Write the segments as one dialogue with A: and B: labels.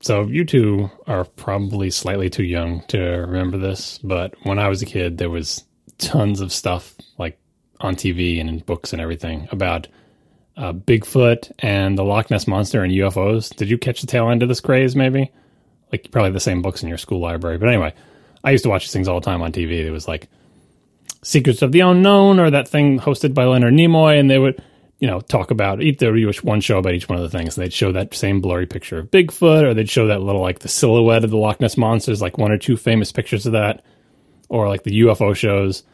A: So you two are probably slightly too young to remember this, but when I was a kid, there was tons of stuff like on TV and in books and everything about uh, Bigfoot and the Loch Ness monster and UFOs. Did you catch the tail end of this craze? Maybe like probably the same books in your school library. But anyway, I used to watch these things all the time on TV. It was like Secrets of the Unknown or that thing hosted by Leonard Nimoy, and they would you know, talk about each there was one show about each one of the things. They'd show that same blurry picture of Bigfoot, or they'd show that little like the silhouette of the Loch Ness monsters, like one or two famous pictures of that, or like the UFO shows.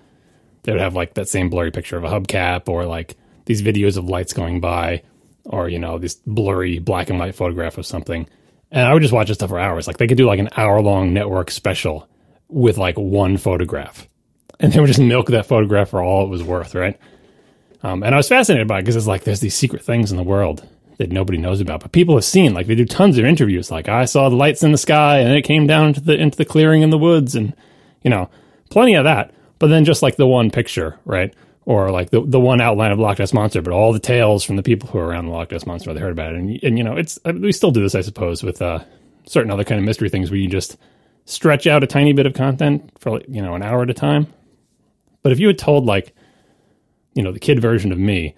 A: They would have like that same blurry picture of a hubcap, or like these videos of lights going by, or you know, this blurry black and white photograph of something. And I would just watch this stuff for hours. Like they could do like an hour long network special with like one photograph, and they would just milk that photograph for all it was worth, right? Um, and I was fascinated by it because it's like there's these secret things in the world that nobody knows about, but people have seen. Like they do tons of interviews. Like I saw the lights in the sky, and it came down into the into the clearing in the woods, and you know, plenty of that. But then just like the one picture, right? Or like the the one outline of Loch Ness monster, but all the tales from the people who are around the Loch Ness monster, they heard about it, and and you know, it's we still do this, I suppose, with uh, certain other kind of mystery things where you just stretch out a tiny bit of content for you know an hour at a time. But if you had told like you know, the kid version of me,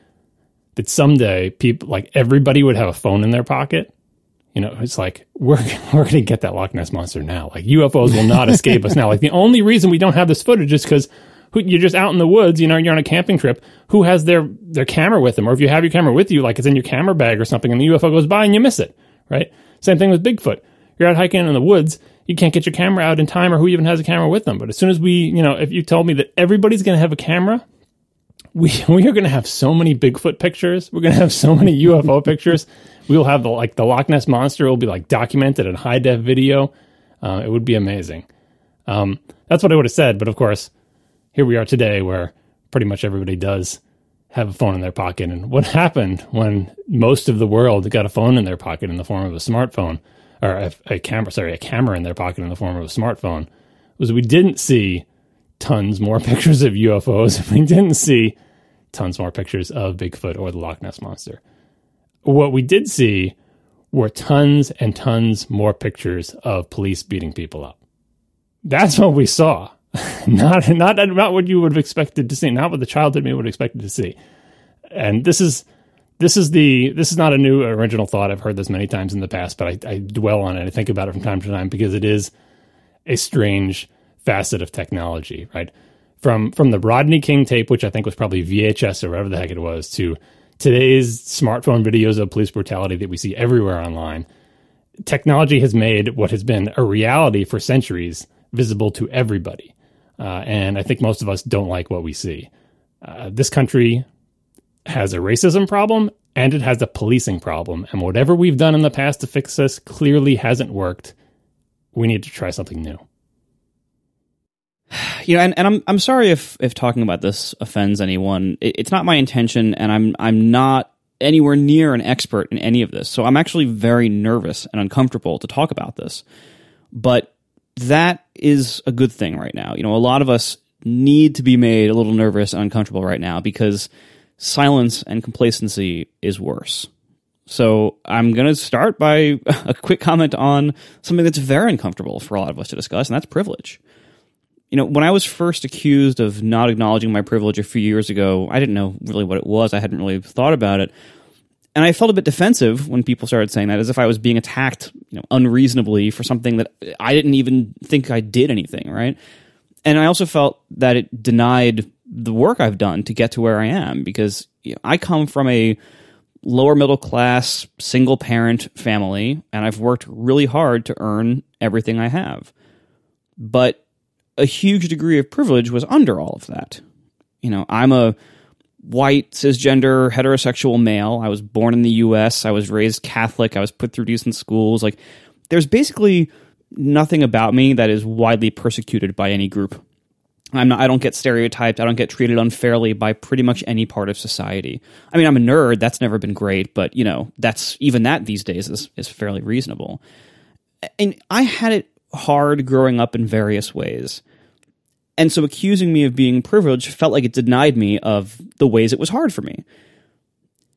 A: that someday people like everybody would have a phone in their pocket. You know, it's like we're we're to get that Loch Ness monster now. Like UFOs will not escape us now. Like the only reason we don't have this footage is because you're just out in the woods. You know, you're on a camping trip. Who has their their camera with them, or if you have your camera with you, like it's in your camera bag or something, and the UFO goes by and you miss it. Right. Same thing with Bigfoot. You're out hiking in the woods. You can't get your camera out in time, or who even has a camera with them. But as soon as we, you know, if you told me that everybody's going to have a camera we we are going to have so many Bigfoot pictures. We're going to have so many UFO pictures. We will have the like the Loch Ness monster will be like documented in high def video. Uh, it would be amazing. Um, that's what I would have said, but of course, here we are today, where pretty much everybody does have a phone in their pocket. And what happened when most of the world got a phone in their pocket in the form of a smartphone, or a, a camera? Sorry, a camera in their pocket in the form of a smartphone, was we didn't see tons more pictures of UFOs. We didn't see tons more pictures of Bigfoot or the Loch Ness Monster. What we did see were tons and tons more pictures of police beating people up. That's what we saw. not, not, not what you would have expected to see, not what the childhood me would have expected to see. And this is, this is the, this is not a new original thought. I've heard this many times in the past, but I, I dwell on it. I think about it from time to time because it is a strange facet of technology, right? From from the Rodney King tape, which I think was probably VHS or whatever the heck it was, to today's smartphone videos of police brutality that we see everywhere online. Technology has made what has been a reality for centuries visible to everybody, uh, and I think most of us don't like what we see. Uh, this country has a racism problem and it has a policing problem, and whatever we've done in the past to fix this clearly hasn't worked. We need to try something new
B: you know, and, and I'm I'm sorry if if talking about this offends anyone. It, it's not my intention, and I'm I'm not anywhere near an expert in any of this. So I'm actually very nervous and uncomfortable to talk about this. But that is a good thing right now. You know, a lot of us need to be made a little nervous and uncomfortable right now because silence and complacency is worse. So I'm going to start by a quick comment on something that's very uncomfortable for a lot of us to discuss, and that's privilege you know, when I was first accused of not acknowledging my privilege a few years ago, I didn't know really what it was. I hadn't really thought about it. And I felt a bit defensive when people started saying that, as if I was being attacked, you know, unreasonably for something that I didn't even think I did anything, right? And I also felt that it denied the work I've done to get to where I am because you know, I come from a lower middle class, single parent family, and I've worked really hard to earn everything I have. But a huge degree of privilege was under all of that. You know, I'm a white, cisgender, heterosexual male. I was born in the US. I was raised Catholic. I was put through decent schools. Like, there's basically nothing about me that is widely persecuted by any group. I'm not, I don't get stereotyped. I don't get treated unfairly by pretty much any part of society. I mean, I'm a nerd. That's never been great, but you know, that's even that these days is, is fairly reasonable. And I had it hard growing up in various ways. And so accusing me of being privileged felt like it denied me of the ways it was hard for me.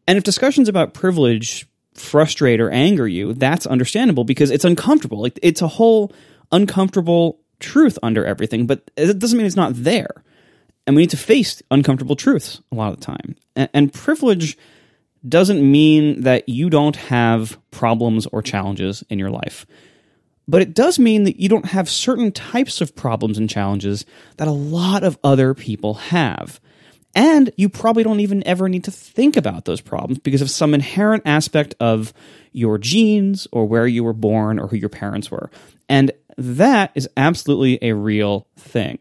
B: And if discussions about privilege frustrate or anger you, that's understandable because it's uncomfortable. Like it's a whole uncomfortable truth under everything, but it doesn't mean it's not there. And we need to face uncomfortable truths a lot of the time. And, and privilege doesn't mean that you don't have problems or challenges in your life. But it does mean that you don't have certain types of problems and challenges that a lot of other people have. And you probably don't even ever need to think about those problems because of some inherent aspect of your genes or where you were born or who your parents were. And that is absolutely a real thing.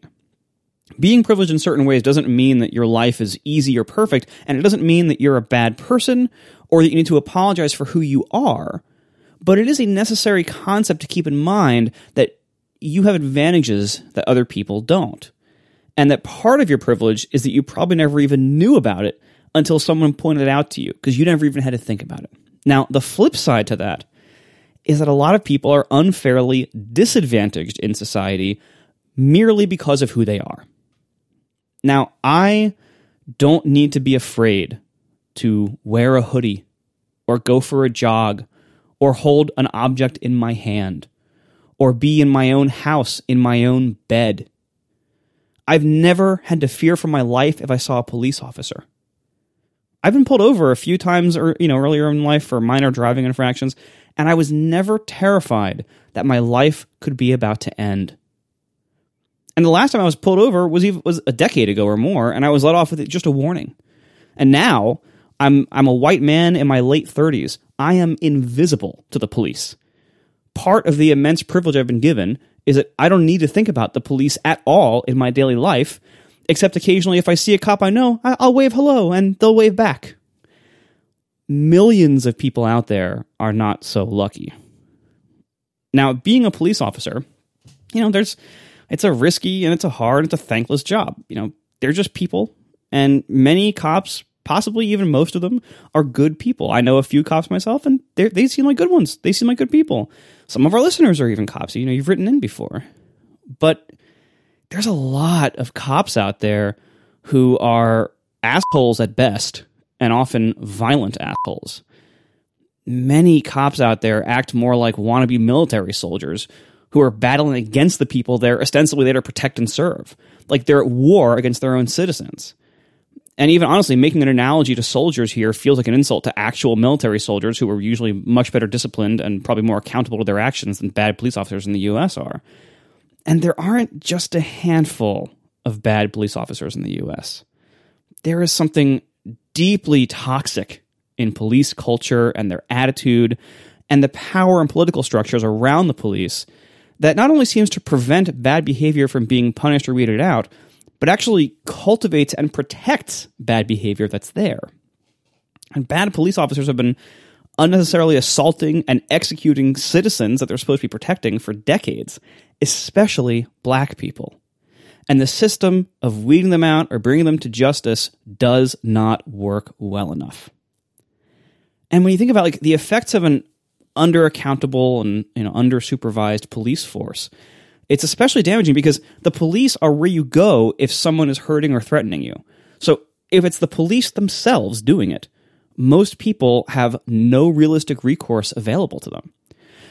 B: Being privileged in certain ways doesn't mean that your life is easy or perfect, and it doesn't mean that you're a bad person or that you need to apologize for who you are. But it is a necessary concept to keep in mind that you have advantages that other people don't and that part of your privilege is that you probably never even knew about it until someone pointed it out to you because you never even had to think about it. Now, the flip side to that is that a lot of people are unfairly disadvantaged in society merely because of who they are. Now, I don't need to be afraid to wear a hoodie or go for a jog or hold an object in my hand or be in my own house in my own bed I've never had to fear for my life if I saw a police officer. I've been pulled over a few times or you know earlier in life for minor driving infractions and I was never terrified that my life could be about to end. And the last time I was pulled over was even, was a decade ago or more and I was let off with just a warning. And now I'm I'm a white man in my late 30s. I am invisible to the police. Part of the immense privilege I've been given is that I don't need to think about the police at all in my daily life, except occasionally if I see a cop I know, I'll wave hello and they'll wave back. Millions of people out there are not so lucky. Now, being a police officer, you know, there's it's a risky and it's a hard, it's a thankless job. You know, they're just people, and many cops, possibly even most of them, are good people. I know a few cops myself, and they seem like good ones. They seem like good people. Some of our listeners are even cops. You know, you've written in before. But there's a lot of cops out there who are assholes at best and often violent assholes. Many cops out there act more like wannabe military soldiers who are battling against the people they're ostensibly there to protect and serve. Like they're at war against their own citizens. And even honestly, making an analogy to soldiers here feels like an insult to actual military soldiers who are usually much better disciplined and probably more accountable to their actions than bad police officers in the US are. And there aren't just a handful of bad police officers in the US. There is something deeply toxic in police culture and their attitude and the power and political structures around the police that not only seems to prevent bad behavior from being punished or weeded out, but actually cultivates and protects bad behavior that's there. And bad police officers have been unnecessarily assaulting and executing citizens that they're supposed to be protecting for decades, especially black people. And the system of weeding them out or bringing them to justice does not work well enough. And when you think about like the effects of an under accountable and you know under supervised police force, it's especially damaging because the police are where you go if someone is hurting or threatening you. So if it's the police themselves doing it, most people have no realistic recourse available to them.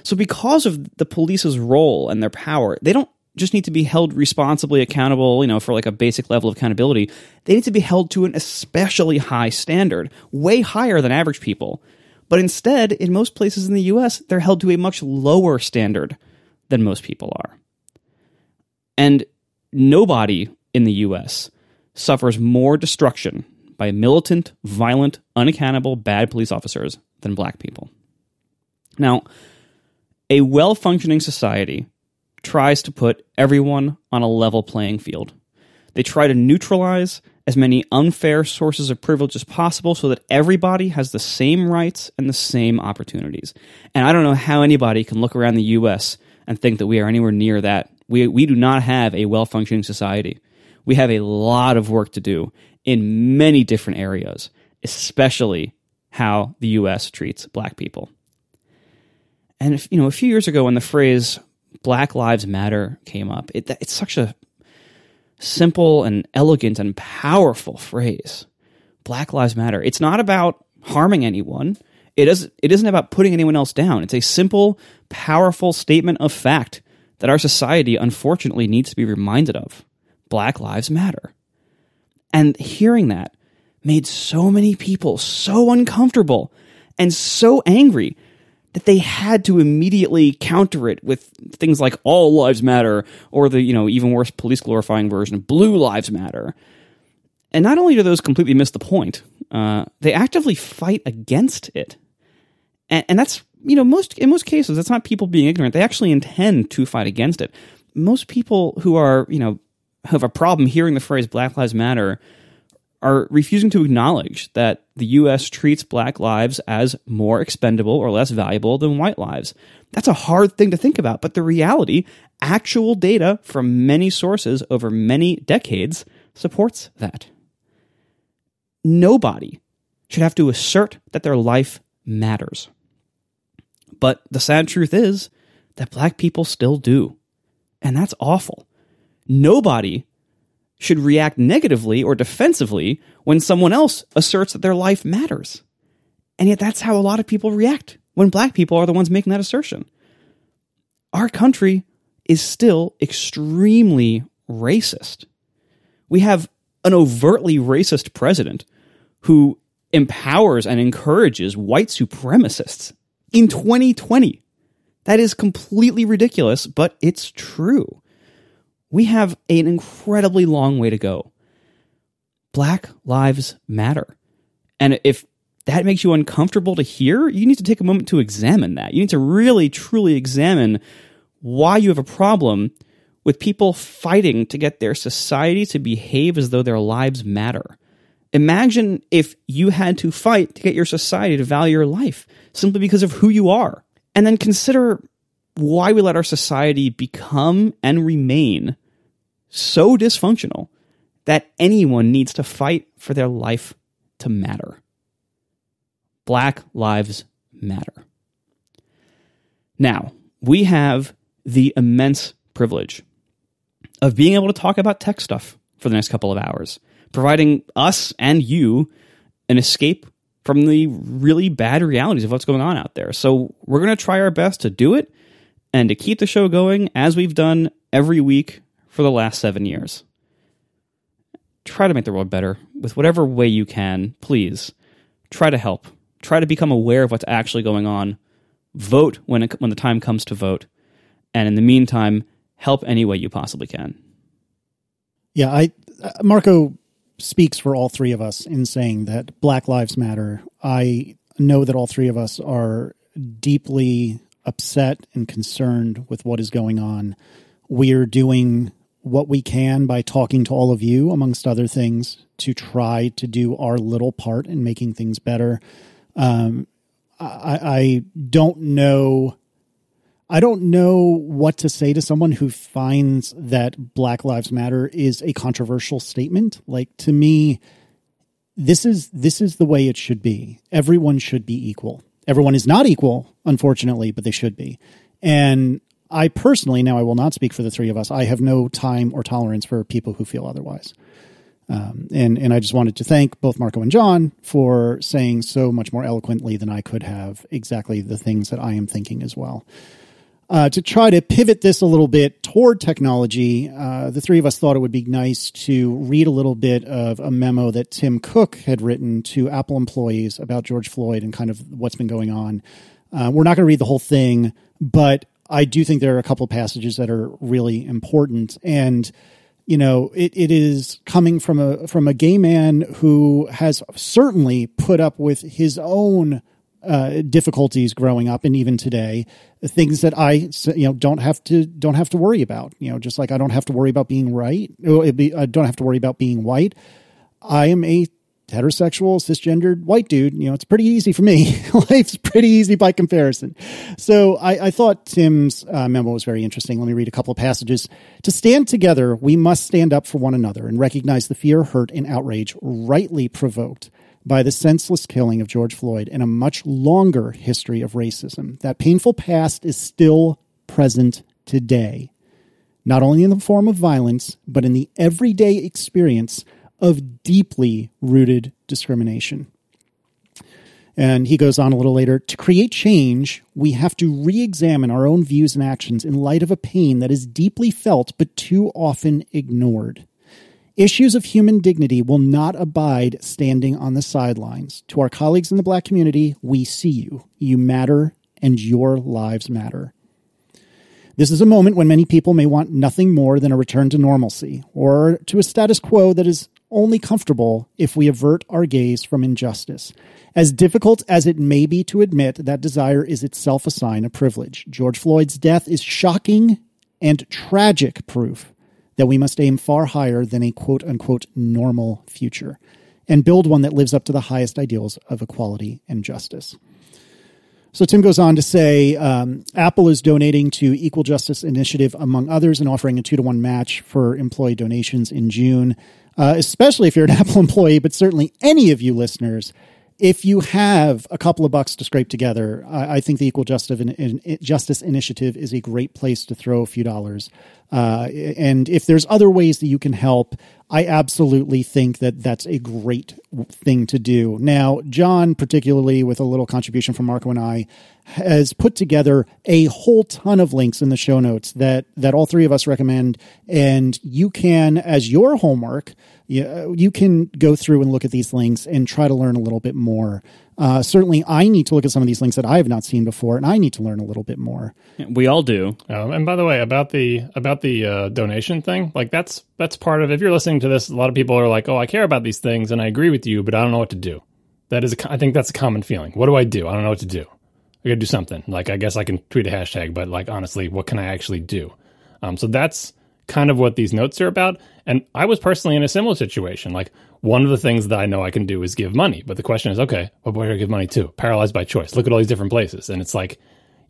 B: So because of the police's role and their power, they don't just need to be held responsibly accountable, you know, for like a basic level of accountability. They need to be held to an especially high standard, way higher than average people. But instead, in most places in the US, they're held to a much lower standard than most people are. And nobody in the US suffers more destruction by militant, violent, unaccountable, bad police officers than black people. Now, a well functioning society tries to put everyone on a level playing field. They try to neutralize as many unfair sources of privilege as possible so that everybody has the same rights and the same opportunities. And I don't know how anybody can look around the US and think that we are anywhere near that we, we do not have a well functioning society. We have a lot of work to do in many different areas, especially how the U.S. treats black people. And if, you know, a few years ago, when the phrase "Black Lives Matter" came up, it, it's such a simple and elegant and powerful phrase. Black Lives Matter. It's not about harming anyone. It isn't, it isn't about putting anyone else down. It's a simple, powerful statement of fact that our society unfortunately needs to be reminded of. Black Lives Matter. And hearing that made so many people so uncomfortable and so angry that they had to immediately counter it with things like all lives matter or the you know even worse police glorifying version blue lives matter and not only do those completely miss the point uh, they actively fight against it and, and that's you know most in most cases it's not people being ignorant they actually intend to fight against it most people who are you know have a problem hearing the phrase black lives matter are refusing to acknowledge that the US treats black lives as more expendable or less valuable than white lives. That's a hard thing to think about, but the reality, actual data from many sources over many decades supports that. Nobody should have to assert that their life matters. But the sad truth is that black people still do. And that's awful. Nobody should react negatively or defensively when someone else asserts that their life matters. And yet that's how a lot of people react when black people are the ones making that assertion. Our country is still extremely racist. We have an overtly racist president who empowers and encourages white supremacists in 2020. That is completely ridiculous, but it's true we have an incredibly long way to go. Black lives matter. And if that makes you uncomfortable to hear, you need to take a moment to examine that. You need to really, truly examine why you have a problem with people fighting to get their society to behave as though their lives matter. Imagine if you had to fight to get your society to value your life simply because of who you are. And then consider why we let our society become and remain so dysfunctional that anyone needs to fight for their life to matter. Black lives matter. Now, we have the immense privilege of being able to talk about tech stuff for the next couple of hours, providing us and you an escape from the really bad realities of what's going on out there. So, we're going to try our best to do it and to keep the show going as we've done every week for the last seven years. Try to make the world better with whatever way you can, please. Try to help. Try to become aware of what's actually going on. Vote when, it, when the time comes to vote. And in the meantime, help any way you possibly can.
C: Yeah, I uh, Marco speaks for all three of us in saying that Black Lives Matter. I know that all three of us are deeply upset and concerned with what is going on. We're doing what we can by talking to all of you, amongst other things, to try to do our little part in making things better. Um, I, I don't know. I don't know what to say to someone who finds that Black Lives Matter is a controversial statement. Like to me, this is this is the way it should be. Everyone should be equal. Everyone is not equal, unfortunately, but they should be. And I personally, now I will not speak for the three of us, I have no time or tolerance for people who feel otherwise. Um, and and I just wanted to thank both Marco and John for saying so much more eloquently than I could have exactly the things that I am thinking as well. Uh, to try to pivot this a little bit toward technology, uh, the three of us thought it would be nice to read a little bit of a memo that Tim Cook had written to Apple employees about George Floyd and kind of what's been going on. Uh, we're not going to read the whole thing, but I do think there are a couple passages that are really important. And, you know, it, it is coming from a from a gay man who has certainly put up with his own uh, difficulties growing up and even today, things that I you know don't have to don't have to worry about. You know, just like I don't have to worry about being right. I don't have to worry about being white. I am a heterosexual, cisgendered white dude, you know, it's pretty easy for me. Life's pretty easy by comparison. So I, I thought Tim's uh, memo was very interesting. Let me read a couple of passages. To stand together, we must stand up for one another and recognize the fear, hurt, and outrage rightly provoked by the senseless killing of George Floyd and a much longer history of racism. That painful past is still present today, not only in the form of violence, but in the everyday experience of deeply rooted discrimination. And he goes on a little later to create change, we have to re examine our own views and actions in light of a pain that is deeply felt but too often ignored. Issues of human dignity will not abide standing on the sidelines. To our colleagues in the black community, we see you. You matter, and your lives matter. This is a moment when many people may want nothing more than a return to normalcy, or to a status quo that is only comfortable if we avert our gaze from injustice. As difficult as it may be to admit, that desire is itself a sign of privilege. George Floyd's death is shocking and tragic proof that we must aim far higher than a quote unquote normal future and build one that lives up to the highest ideals of equality and justice. So Tim goes on to say um, Apple is donating to Equal Justice Initiative, among others, and offering a two to one match for employee donations in June, uh, especially if you're an Apple employee, but certainly any of you listeners if you have a couple of bucks to scrape together, I, I think the Equal Justice, in, in, Justice Initiative is a great place to throw a few dollars. Uh, and if there's other ways that you can help, I absolutely think that that's a great thing to do. Now, John, particularly with a little contribution from Marco and I, has put together a whole ton of links in the show notes that that all three of us recommend, and you can, as your homework, you, you can go through and look at these links and try to learn a little bit more. Uh, certainly, I need to look at some of these links that I have not seen before, and I need to learn a little bit more.
B: We all do.
A: Um, and by the way, about the about the uh, donation thing, like that's that's part of. If you're listening to this, a lot of people are like, "Oh, I care about these things, and I agree with you, but I don't know what to do." That is, a, I think that's a common feeling. What do I do? I don't know what to do. I got to do something. Like, I guess I can tweet a hashtag, but like honestly, what can I actually do? Um, so that's kind of what these notes are about. And I was personally in a similar situation. Like one of the things that I know I can do is give money. But the question is, okay, where do I give money to? Paralyzed by choice. Look at all these different places. And it's like,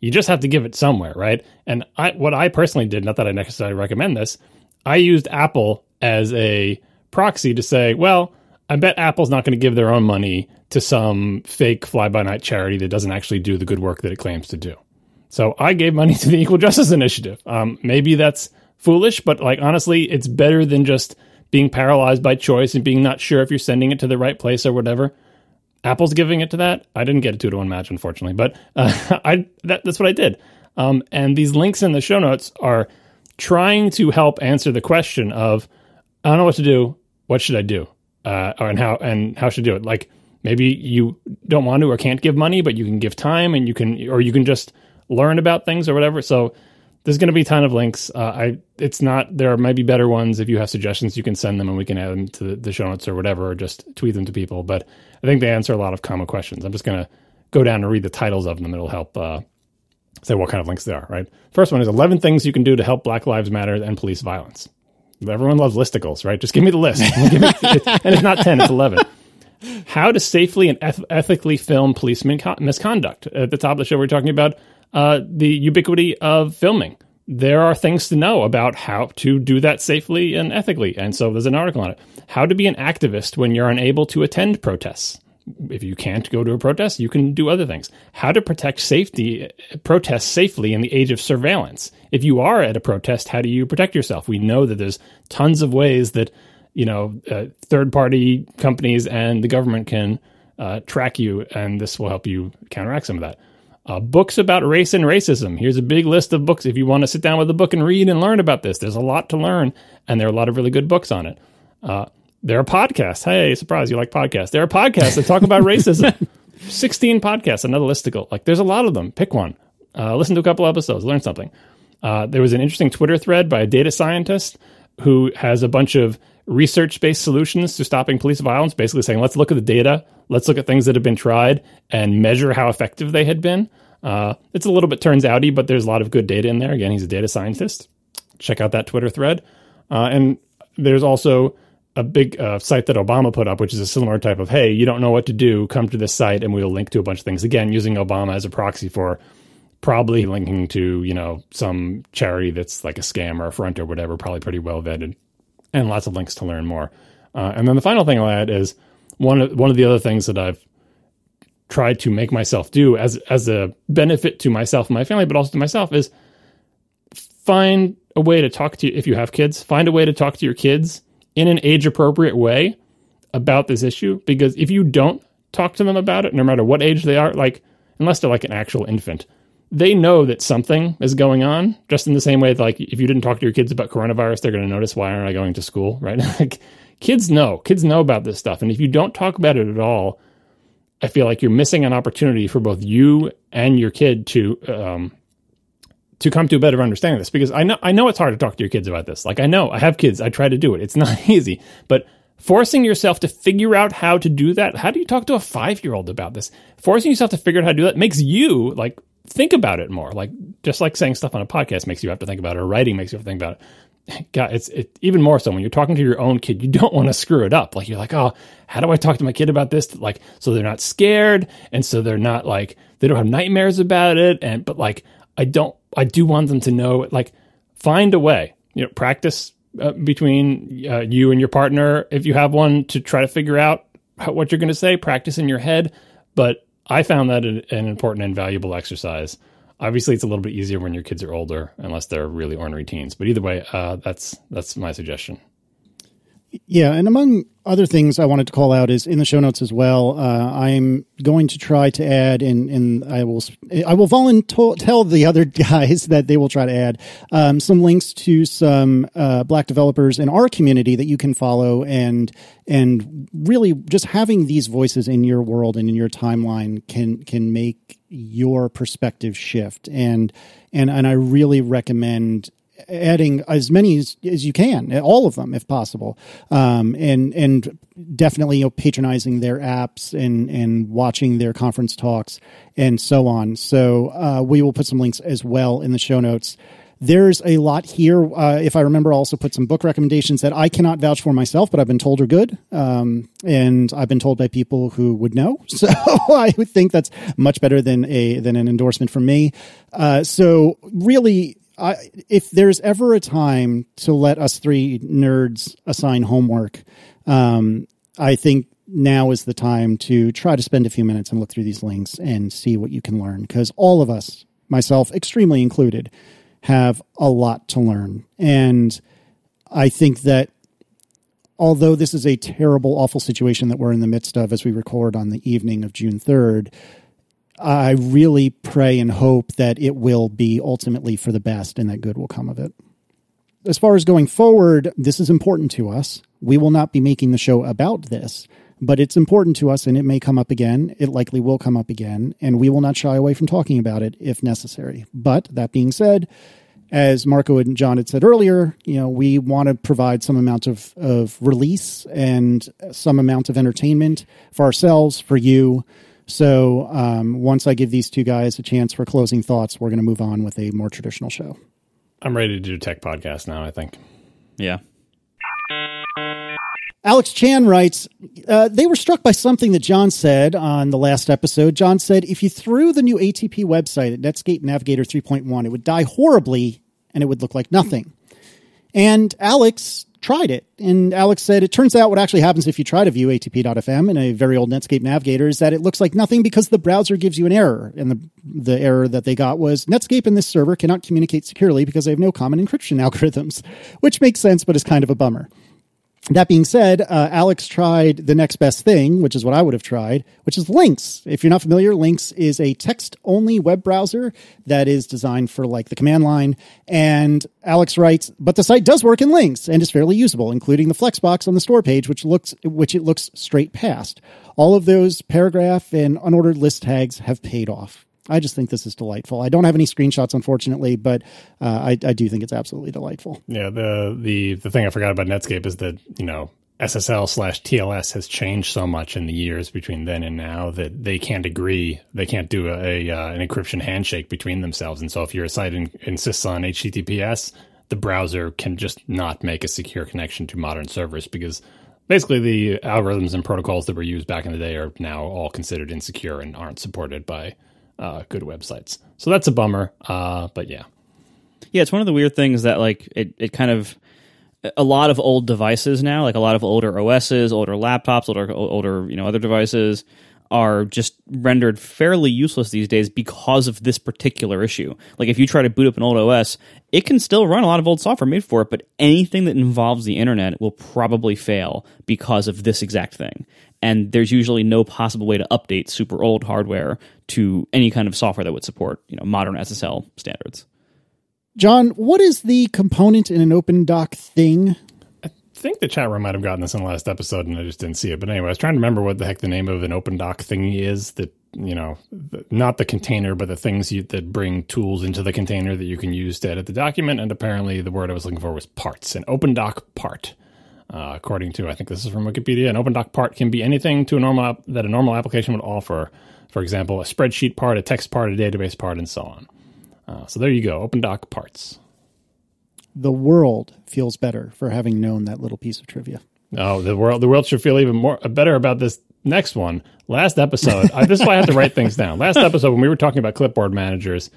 A: you just have to give it somewhere, right? And I, what I personally did, not that I necessarily recommend this, I used Apple as a proxy to say, well, I bet Apple's not going to give their own money to some fake fly by night charity that doesn't actually do the good work that it claims to do. So I gave money to the Equal Justice Initiative. Um, maybe that's foolish, but like honestly, it's better than just being paralyzed by choice and being not sure if you're sending it to the right place or whatever. Apple's giving it to that. I didn't get a two to one match, unfortunately, but uh, I that, that's what I did. Um, and these links in the show notes are trying to help answer the question of I don't know what to do. What should I do? Uh, and how and how should I do it? Like maybe you don't want to or can't give money, but you can give time and you can or you can just learn about things or whatever. So there's going to be a ton of links. Uh, I it's not there might be better ones. If you have suggestions, you can send them and we can add them to the, the show notes or whatever, or just tweet them to people. But I think they answer a lot of common questions. I'm just going to go down and read the titles of them. It'll help uh, say what kind of links they are. Right. First one is 11 things you can do to help Black Lives Matter and police violence. Everyone loves listicles, right? Just give me the list, me, and it's not 10, it's 11. How to safely and eth- ethically film police misconduct. At the top of the show, we're talking about uh, the ubiquity of filming. There are things to know about how to do that safely and ethically. And so there's an article on it. How to be an activist when you're unable to attend protests. If you can't go to a protest, you can do other things. How to protect safety, protests safely in the age of surveillance. If you are at a protest, how do you protect yourself? We know that there's tons of ways that, you know, uh, third party companies and the government can uh, track you, and this will help you counteract some of that. Uh, books about race and racism. Here's a big list of books if you want to sit down with a book and read and learn about this. There's a lot to learn, and there are a lot of really good books on it. Uh, there are podcasts. Hey, surprise, you like podcasts. There are podcasts that talk about racism. 16 podcasts, another listicle. Like, there's a lot of them. Pick one. Uh, listen to a couple episodes, learn something. Uh, there was an interesting Twitter thread by a data scientist who has a bunch of research based solutions to stopping police violence, basically saying, let's look at the data, let's look at things that have been tried and measure how effective they had been. Uh, it's a little bit turns outy, but there's a lot of good data in there. Again, he's a data scientist. Check out that Twitter thread. Uh, and there's also a big uh, site that Obama put up, which is a similar type of, hey, you don't know what to do, come to this site and we'll link to a bunch of things. Again, using Obama as a proxy for probably linking to, you know, some charity that's like a scam or a front or whatever, probably pretty well vetted and lots of links to learn more. Uh, and then the final thing I'll add is one of one of the other things that I've tried to make myself do as as a benefit to myself and my family, but also to myself is find a way to talk to if you have kids, find a way to talk to your kids in an age appropriate way about this issue. Because if you don't talk to them about it, no matter what age they are, like unless they're like an actual infant, they know that something is going on. Just in the same way, that, like if you didn't talk to your kids about coronavirus, they're going to notice why aren't I going to school, right? like kids know, kids know about this stuff, and if you don't talk about it at all, I feel like you're missing an opportunity for both you and your kid to um, to come to a better understanding of this. Because I know I know it's hard to talk to your kids about this. Like I know I have kids, I try to do it. It's not easy, but forcing yourself to figure out how to do that. How do you talk to a five year old about this? Forcing yourself to figure out how to do that makes you like think about it more. Like just like saying stuff on a podcast makes you have to think about it, or writing makes you have to think about it. God, it's it, even more so when you're talking to your own kid. You don't want to screw it up. Like you're like, oh, how do I talk to my kid about this? Like, so they're not scared, and so they're not like they don't have nightmares about it. And but like, I don't, I do want them to know. Like, find a way. You know, practice uh, between uh, you and your partner if you have one to try to figure out how, what you're going to say. Practice in your head. But I found that an, an important and valuable exercise. Obviously, it's a little bit easier when your kids are older, unless they're really ornery teens. But either way, uh, that's that's my suggestion.
C: Yeah, and among other things I wanted to call out is in the show notes as well. Uh, I'm going to try to add, and, and I will I will volunteer tell the other guys that they will try to add um, some links to some uh, Black developers in our community that you can follow, and and really just having these voices in your world and in your timeline can can make your perspective shift, and and and I really recommend adding as many as, as, you can, all of them if possible, um, and and definitely you know, patronizing their apps and and watching their conference talks and so on. So uh, we will put some links as well in the show notes. There's a lot here. Uh, if I remember, I'll also put some book recommendations that I cannot vouch for myself, but I've been told are good. Um, and I've been told by people who would know. So I would think that's much better than a than an endorsement from me. Uh, so really, I, if there's ever a time to let us three nerds assign homework, um, I think now is the time to try to spend a few minutes and look through these links and see what you can learn. Because all of us, myself extremely included, have a lot to learn. And I think that although this is a terrible, awful situation that we're in the midst of as we record on the evening of June 3rd, I really pray and hope that it will be ultimately for the best and that good will come of it. As far as going forward, this is important to us. We will not be making the show about this, but it's important to us and it may come up again. It likely will come up again, and we will not shy away from talking about it if necessary. But that being said, as Marco and John had said earlier, you know, we want to provide some amount of, of release and some amount of entertainment for ourselves, for you. So um, once I give these two guys a chance for closing thoughts, we're going to move on with a more traditional show.
A: I'm ready to do tech podcast now. I think.
B: Yeah.
C: Alex Chan writes, uh, they were struck by something that John said on the last episode. John said, if you threw the new ATP website at Netscape Navigator 3.1, it would die horribly and it would look like nothing. And Alex tried it. And Alex said, it turns out what actually happens if you try to view ATP.fm in a very old Netscape navigator is that it looks like nothing because the browser gives you an error. And the, the error that they got was Netscape and this server cannot communicate securely because they have no common encryption algorithms, which makes sense, but is kind of a bummer. That being said, uh, Alex tried the next best thing, which is what I would have tried, which is Lynx. If you're not familiar, Lynx is a text only web browser that is designed for like the command line. And Alex writes, but the site does work in Lynx and is fairly usable, including the flexbox on the store page, which looks, which it looks straight past. All of those paragraph and unordered list tags have paid off. I just think this is delightful. I don't have any screenshots, unfortunately, but uh, I, I do think it's absolutely delightful.
A: Yeah, the the the thing I forgot about Netscape is that you know SSL slash TLS has changed so much in the years between then and now that they can't agree. They can't do a, a uh, an encryption handshake between themselves. And so if your site in, insists on HTTPS, the browser can just not make a secure connection to modern servers because basically the algorithms and protocols that were used back in the day are now all considered insecure and aren't supported by uh, good websites. So that's a bummer. Uh, but yeah.
B: Yeah, it's one of the weird things that like it, it kind of a lot of old devices now, like a lot of older OSs, older laptops, older older you know other devices are just rendered fairly useless these days because of this particular issue. Like if you try to boot up an old OS, it can still run a lot of old software made for it, but anything that involves the internet will probably fail because of this exact thing. And there's usually no possible way to update super old hardware to any kind of software that would support you know modern SSL standards.
C: John, what is the component in an OpenDoc thing?
A: I think the chat room might have gotten this in the last episode and I just didn't see it. But anyway, I was trying to remember what the heck the name of an OpenDoc thingy is that, you know, not the container, but the things you, that bring tools into the container that you can use to edit the document. And apparently the word I was looking for was parts, an OpenDoc part. Uh, according to, I think this is from Wikipedia, an OpenDoc part can be anything to a normal app, that a normal application would offer. For example, a spreadsheet part, a text part, a database part, and so on. Uh, so there you go, OpenDoc parts.
C: The world feels better for having known that little piece of trivia.
A: Oh, the world the world should feel even more better about this next one. Last episode, I, this is why I have to write things down. Last episode, when we were talking about clipboard managers,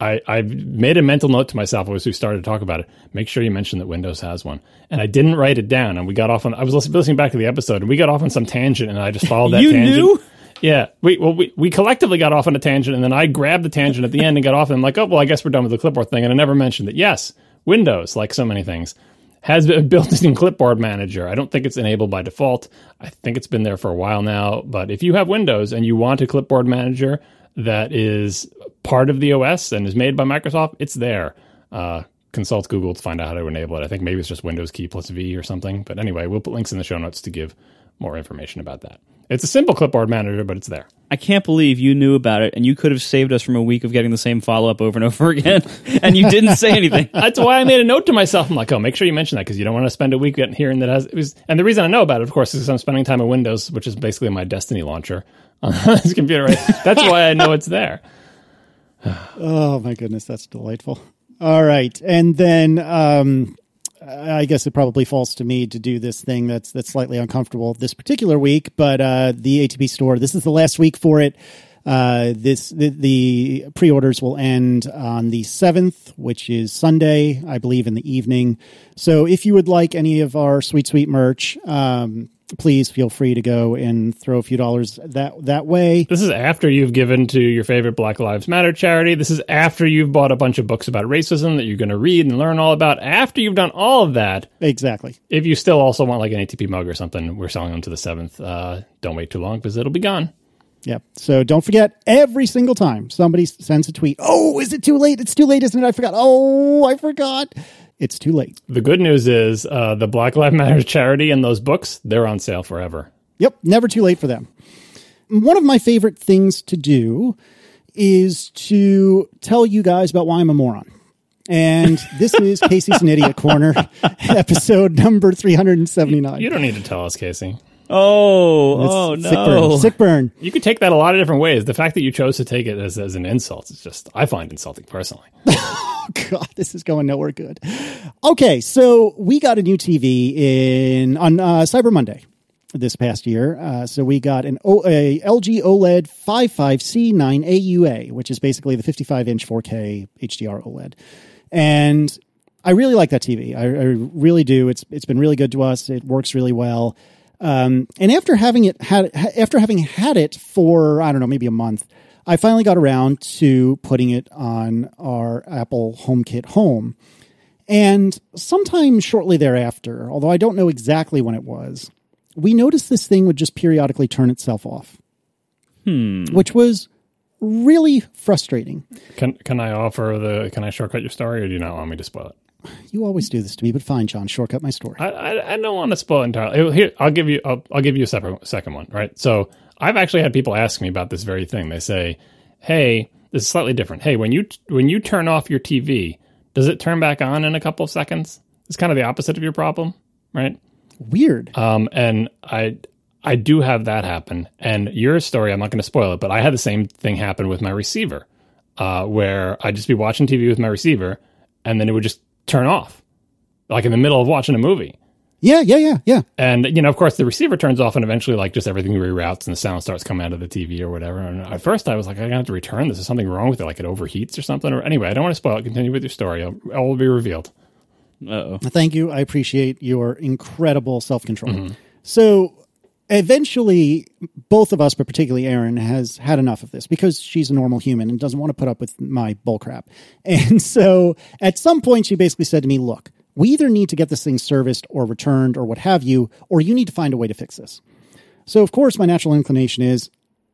A: I, I made a mental note to myself as we started to talk about it. Make sure you mention that Windows has one, and I didn't write it down. And we got off on. I was listening back to the episode, and we got off on some tangent, and I just followed that
B: You
A: tangent.
B: knew?
A: Yeah, we well we, we collectively got off on a tangent, and then I grabbed the tangent at the end and got off. And I'm like, oh well, I guess we're done with the clipboard thing, and I never mentioned that. Yes, Windows, like so many things, has a built-in clipboard manager. I don't think it's enabled by default. I think it's been there for a while now. But if you have Windows and you want a clipboard manager that is part of the OS and is made by Microsoft, it's there. Uh, consult Google to find out how to enable it. I think maybe it's just Windows key plus V or something. But anyway, we'll put links in the show notes to give more information about that. It's a simple clipboard manager, but it's there.
B: I can't believe you knew about it and you could have saved us from a week of getting the same follow up over and over again, and you didn't say anything.
A: That's why I made a note to myself. I'm like, oh, make sure you mention that because you don't want to spend a week getting hearing that has it was. And the reason I know about it, of course, is I'm spending time in Windows, which is basically my Destiny launcher on this computer. Right? That's why I know it's there.
C: Oh my goodness, that's delightful. All right, and then um, I guess it probably falls to me to do this thing that's that's slightly uncomfortable this particular week. But uh, the ATP store, this is the last week for it. Uh, this the, the pre-orders will end on the seventh, which is Sunday, I believe, in the evening. So if you would like any of our sweet sweet merch, um, please feel free to go and throw a few dollars that that way.
A: This is after you've given to your favorite Black Lives Matter charity. This is after you've bought a bunch of books about racism that you're going to read and learn all about. After you've done all of that,
C: Exactly.
A: if you still also want like an ATP mug or something, we're selling them to the seventh. Uh, don't wait too long because it'll be gone.
C: Yep. So don't forget every single time somebody sends a tweet, oh, is it too late? It's too late, isn't it? I forgot. Oh, I forgot. It's too late.
A: The good news is uh, the Black Lives Matter charity and those books, they're on sale forever.
C: Yep. Never too late for them. One of my favorite things to do is to tell you guys about why I'm a moron. And this is Casey's an Idiot Corner, episode number 379.
A: You don't need to tell us, Casey.
B: Oh, oh
C: Sick burn.
B: no.
C: Sick burn.
A: You could take that a lot of different ways. The fact that you chose to take it as, as an insult is just, I find insulting personally.
C: God, this is going nowhere good. Okay, so we got a new TV in on uh, Cyber Monday this past year. Uh, so we got an o- a LG OLED 55C9 AUA, which is basically the 55 inch 4K HDR OLED, and I really like that TV. I, I really do. It's it's been really good to us. It works really well. Um, and after having it had after having had it for I don't know maybe a month, I finally got around to putting it on our Apple HomeKit home. And sometime shortly thereafter, although I don't know exactly when it was, we noticed this thing would just periodically turn itself off,
B: Hmm.
C: which was really frustrating.
A: Can can I offer the, can I shortcut your story or do you not want me to spoil it?
C: You always do this to me, but fine, John, shortcut my story.
A: I, I, I don't want to spoil entirely. Here, I'll give you, I'll, I'll give you a separate second one, right? So I've actually had people ask me about this very thing. They say, "Hey, this is slightly different. Hey, when you when you turn off your TV, does it turn back on in a couple of seconds?" It's kind of the opposite of your problem, right?
C: Weird.
A: Um, and I I do have that happen. And your story, I'm not going to spoil it, but I had the same thing happen with my receiver, uh, where I'd just be watching TV with my receiver, and then it would just turn off, like in the middle of watching a movie.
C: Yeah, yeah, yeah, yeah.
A: And you know, of course, the receiver turns off, and eventually, like just everything reroutes, and the sound starts coming out of the TV or whatever. And at first, I was like, I'm gonna have to return this. Is something wrong with it? Like it overheats or something? Or anyway, I don't want to spoil it. Continue with your story. I'll, all will be revealed.
B: Uh-oh.
C: Thank you. I appreciate your incredible self control. Mm-hmm. So eventually, both of us, but particularly Erin, has had enough of this because she's a normal human and doesn't want to put up with my bullcrap. And so at some point, she basically said to me, Look, we either need to get this thing serviced or returned or what have you, or you need to find a way to fix this. So, of course, my natural inclination is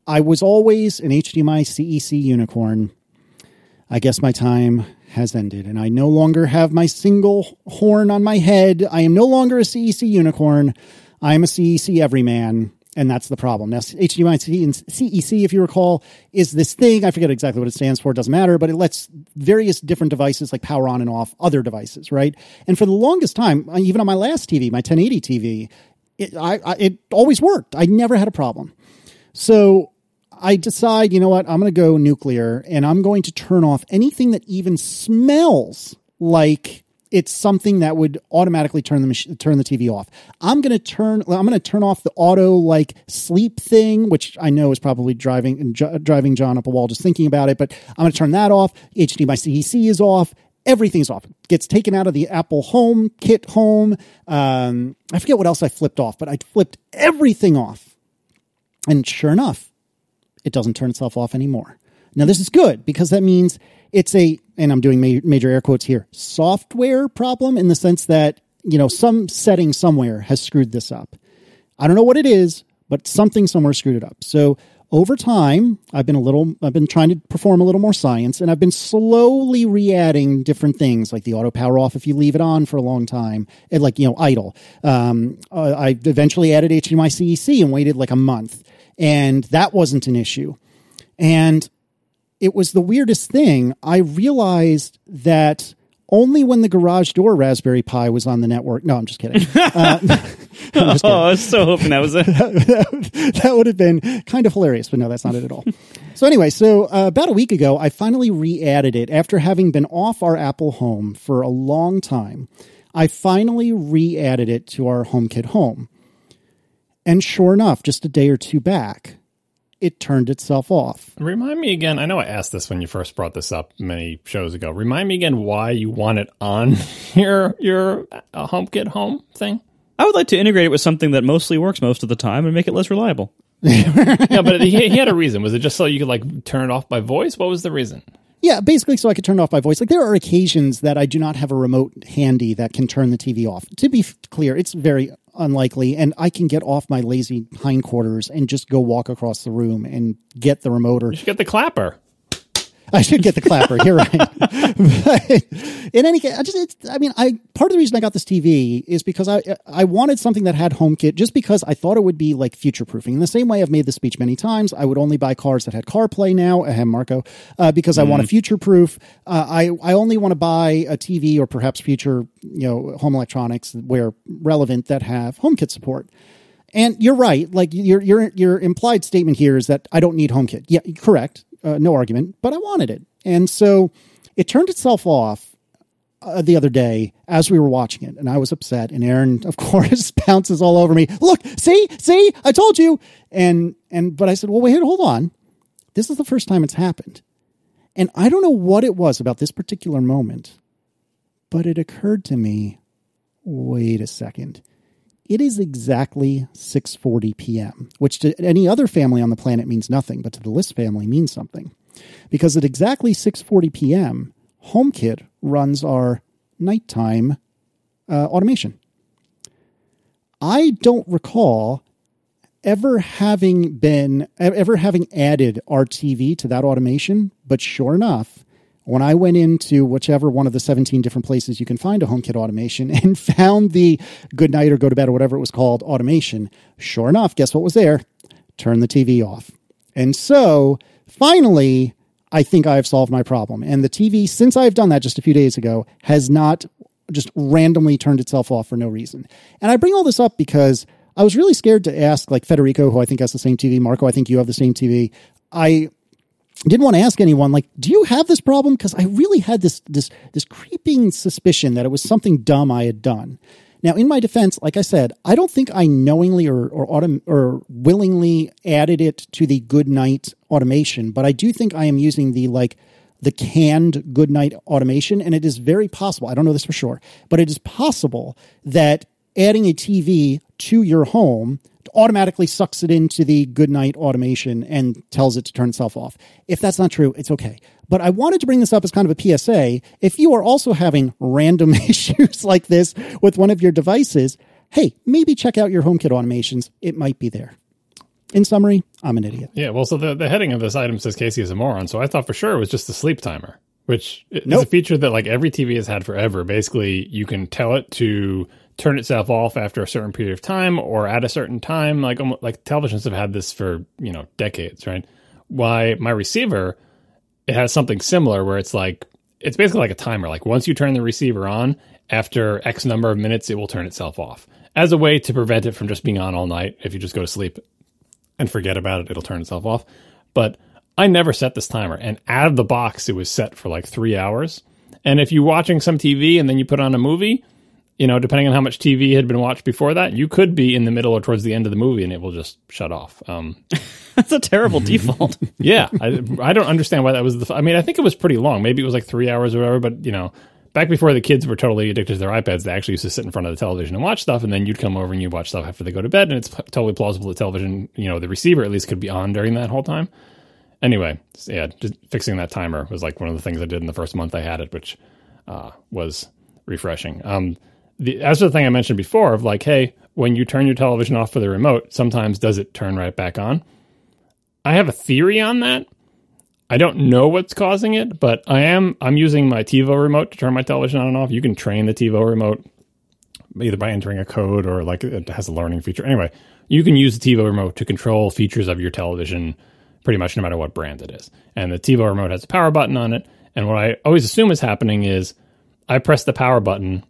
C: I was always an HDMI CEC unicorn. I guess my time has ended, and I no longer have my single horn on my head. I am no longer a CEC unicorn. I am a CEC everyman, and that's the problem. Now, HDMI and CEC, if you recall, is this thing. I forget exactly what it stands for. It doesn't matter, but it lets various different devices like power on and off other devices, right? And for the longest time, uh, even on my last TV, my 1080 TV, it, I, I, it always worked. I never had a problem. So I decide, you know what, I'm going to go nuclear and I'm going to turn off anything that even smells like it's something that would automatically turn the mach- turn the TV off. I'm going to turn I'm going to turn off the auto like sleep thing, which I know is probably driving driving John up a wall just thinking about it, but I'm going to turn that off. HDMI CEC is off. Everything's off. It gets taken out of the Apple Home Kit Home. Um, I forget what else I flipped off, but I flipped everything off. And sure enough, it doesn't turn itself off anymore. Now, this is good because that means it's a, and I'm doing major, air quotes here, software problem in the sense that, you know, some setting somewhere has screwed this up. I don't know what it is, but something somewhere screwed it up. So over time, I've been a little, I've been trying to perform a little more science and I've been slowly re-adding different things like the auto power off if you leave it on for a long time, and like, you know, idle. Um, I eventually added HDMI CEC and waited like a month and that wasn't an issue. And it was the weirdest thing. I realized that only when the garage door Raspberry Pi was on the network. No, I'm just kidding. Uh,
B: just kidding. oh, I was so hoping that was it.
C: that would have been kind of hilarious, but no, that's not it at all. so anyway, so uh, about a week ago, I finally re-added it after having been off our Apple Home for a long time. I finally re-added it to our HomeKit Home. And sure enough, just a day or two back, it turned itself off.
A: Remind me again. I know I asked this when you first brought this up many shows ago. Remind me again why you want it on your your uh, HomeKit home thing.
B: I would like to integrate it with something that mostly works most of the time and make it less reliable.
A: yeah, but he, he had a reason. Was it just so you could like turn it off by voice? What was the reason?
C: Yeah, basically so I could turn off my voice. Like there are occasions that I do not have a remote handy that can turn the TV off. To be clear, it's very unlikely. And I can get off my lazy hindquarters and just go walk across the room and get the remote or
A: you should get the clapper.
C: I should get the clapper. You're right. but in any case, I just, I mean, I, part of the reason I got this TV is because I, I wanted something that had HomeKit just because I thought it would be like future proofing. In the same way I've made this speech many times, I would only buy cars that had CarPlay now. Ahem, Marco, uh, because I want a mm. future proof. Uh, I, I only want to buy a TV or perhaps future, you know, home electronics where relevant that have HomeKit support. And you're right. Like your your your implied statement here is that I don't need HomeKit. Yeah, correct uh, no argument, but I wanted it. And so it turned itself off uh, the other day as we were watching it, and I was upset. And Aaron, of course, bounces all over me. Look, see, see, I told you. And and but I said, well, wait, hold on. This is the first time it's happened, and I don't know what it was about this particular moment, but it occurred to me. Wait a second it is exactly 6:40 p.m., which to any other family on the planet means nothing, but to the List family means something. Because at exactly 6:40 p.m., HomeKit runs our nighttime uh, automation. I don't recall ever having been ever having added our TV to that automation, but sure enough, when I went into whichever one of the 17 different places you can find a HomeKit automation and found the good night or go to bed or whatever it was called automation, sure enough, guess what was there? Turn the TV off. And so finally, I think I have solved my problem. And the TV, since I've done that just a few days ago, has not just randomly turned itself off for no reason. And I bring all this up because I was really scared to ask, like Federico, who I think has the same TV, Marco, I think you have the same TV. I didn't want to ask anyone like do you have this problem? Because i really had this this this creeping suspicion that it was something dumb i had done. Now in my defense like i said i don't think i knowingly or or, autom- or willingly added it to the good night automation but i do think i am using the like the canned good night automation and it is very possible i don't know this for sure but it is possible that adding a tv to your home automatically sucks it into the goodnight automation and tells it to turn itself off. If that's not true, it's okay. But I wanted to bring this up as kind of a PSA. If you are also having random issues like this with one of your devices, hey, maybe check out your HomeKit automations. It might be there. in summary, I'm an idiot.
A: Yeah, well, so the, the heading of this item says Casey is a moron, so I thought for sure it was just a sleep timer, which is a feature that like every TV has had forever. Basically, you can tell it to turn itself off after a certain period of time or at a certain time. Like almo- like televisions have had this for you know decades, right? Why my receiver it has something similar where it's like it's basically like a timer. Like once you turn the receiver on, after X number of minutes, it will turn itself off as a way to prevent it from just being on all night. If you just go to sleep and forget about it, it'll turn itself off. But I never set this timer, and out of the box, it was set for like three hours. And if you're watching some TV and then you put on a movie, you know, depending on how much TV had been watched before that, you could be in the middle or towards the end of the movie, and it will just shut off. Um,
B: That's a terrible default.
A: yeah, I, I don't understand why that was the. I mean, I think it was pretty long. Maybe it was like three hours or whatever. But you know, back before the kids were totally addicted to their iPads, they actually used to sit in front of the television and watch stuff, and then you'd come over and you'd watch stuff after they go to bed. And it's p- totally plausible that television, you know, the receiver at least could be on during that whole time. Anyway, yeah, just fixing that timer was like one of the things I did in the first month I had it, which uh, was refreshing. Um, the, as the thing I mentioned before of like, hey, when you turn your television off for the remote, sometimes does it turn right back on? I have a theory on that. I don't know what's causing it, but I am I'm using my TiVo remote to turn my television on and off. You can train the TiVo remote either by entering a code or like it has a learning feature. Anyway, you can use the TiVo remote to control features of your television pretty much no matter what brand it is. And the TiVo remote has a power button on it. And what I always assume is happening is I press the power button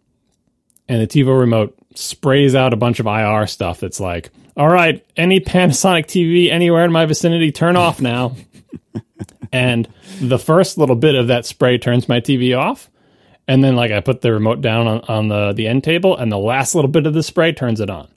A: and the TiVo remote sprays out a bunch of IR stuff that's like, all right, any Panasonic TV anywhere in my vicinity, turn off now. and the first little bit of that spray turns my TV off. And then like I put the remote down on, on the, the end table and the last little bit of the spray turns it on.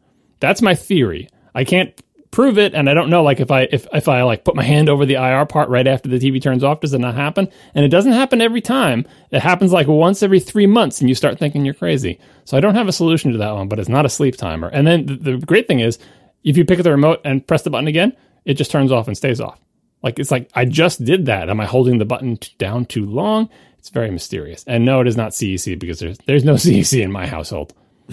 A: That's my theory. I can't prove it and I don't know like if I if, if I like put my hand over the IR part right after the TV turns off, does it not happen? And it doesn't happen every time. It happens like once every three months and you start thinking you're crazy. So I don't have a solution to that one, but it's not a sleep timer. And then the, the great thing is if you pick up the remote and press the button again, it just turns off and stays off. Like it's like I just did that. Am I holding the button down too long? It's very mysterious. And no, it is not CEC because there's there's no CEC in my household.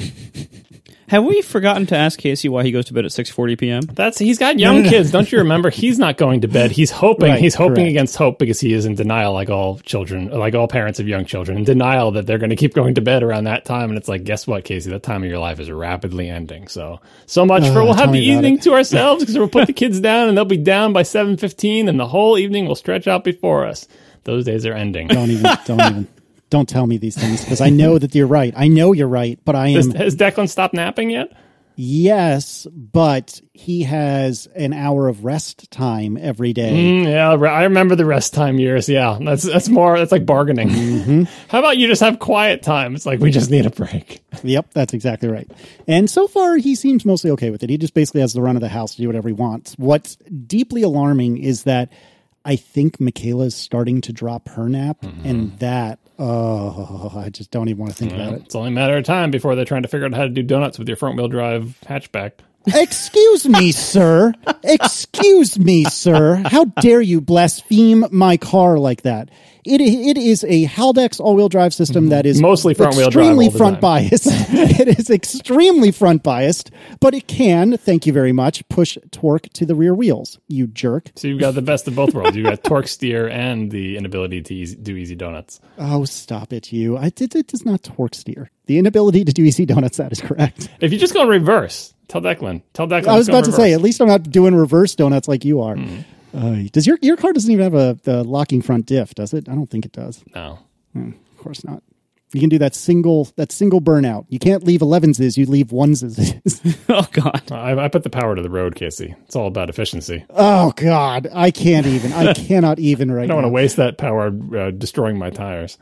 B: Have we forgotten to ask Casey why he goes to bed at 6:40 p.m.?
A: That's he's got young kids. Don't you remember? He's not going to bed. He's hoping.
C: Right,
A: he's hoping
C: correct.
A: against hope because he is in denial, like all children, like all parents of young children, in denial that they're going to keep going to bed around that time. And it's like, guess what, Casey? That time of your life is rapidly ending. So, so much for
C: Ugh,
A: we'll have the evening
C: it.
A: to ourselves because we'll put the kids down and they'll be down by seven fifteen, and the whole evening will stretch out before us. Those days are ending.
C: Don't even, don't even, don't tell me these things because I know that you're right. I know you're right, but I am
A: Has, has Declan stopped napping yet?
C: yes, but he has an hour of rest time every day.
A: Mm, yeah, I remember the rest time years. Yeah, that's that's more. That's like bargaining.
C: Mm-hmm.
A: How about you just have quiet time? It's like we just need a break.
C: Yep, that's exactly right. And so far, he seems mostly okay with it. He just basically has the run of the house to do whatever he wants. What's deeply alarming is that I think Michaela's starting to drop her nap, and that, oh, I just don't even want to think about it.
A: It's only a matter of time before they're trying to figure out how to do donuts with your front wheel drive hatchback.
C: Excuse me, sir. Excuse me, sir. How dare you blaspheme my car like that? It it is a Haldex all-wheel drive system mm-hmm. that is
A: Mostly front-wheel drive
C: extremely
A: all
C: front biased. it is extremely front biased, but it can, thank you very much, push torque to the rear wheels. You jerk.
A: So you've got the best of both worlds. You've got torque steer and the inability to easy, do easy donuts.
C: Oh, stop it, you! I did. It does not torque steer. The inability to do easy donuts. That is correct.
A: If you just go in reverse, tell Declan. Tell Declan.
C: I was
A: let's go in
C: about to say, at least I'm not doing reverse donuts like you are.
A: Hmm.
C: Uh, does your your car doesn't even have a the locking front diff? Does it? I don't think it does.
A: no.
C: Of course not. You can do that single that single burnout. You can't leave 11s. You leave ones.
B: oh God.
A: I, I put the power to the road, Casey. It's all about efficiency.
C: oh God, I can't even. I cannot even right now.
A: I don't want to waste that power uh, destroying my tires.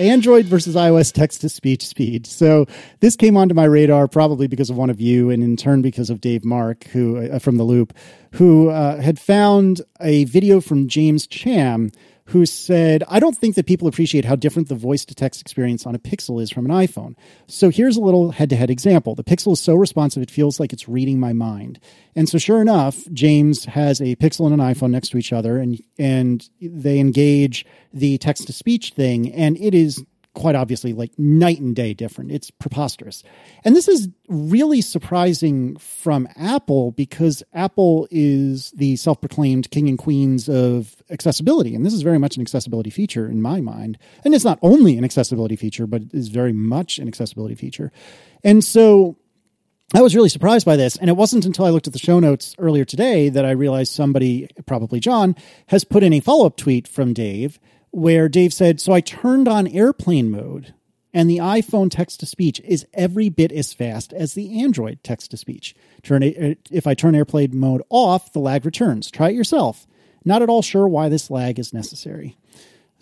C: Android versus iOS text to speech speed. So this came onto my radar probably because of one of you, and in turn because of Dave Mark, who uh, from the Loop, who uh, had found a video from James Cham, who said, "I don't think that people appreciate how different the voice to text experience on a Pixel is from an iPhone." So here's a little head-to-head example. The Pixel is so responsive it feels like it's reading my mind. And so sure enough, James has a Pixel and an iPhone next to each other, and and they engage the text to speech thing, and it is quite obviously like night and day different. It's preposterous. And this is really surprising from Apple because Apple is the self proclaimed king and queens of accessibility. And this is very much an accessibility feature in my mind. And it's not only an accessibility feature, but it is very much an accessibility feature. And so I was really surprised by this. And it wasn't until I looked at the show notes earlier today that I realized somebody, probably John, has put in a follow up tweet from Dave where Dave said, So I turned on airplane mode, and the iPhone text to speech is every bit as fast as the Android text to speech. Turn if I turn airplane mode off, the lag returns. Try it yourself. Not at all sure why this lag is necessary.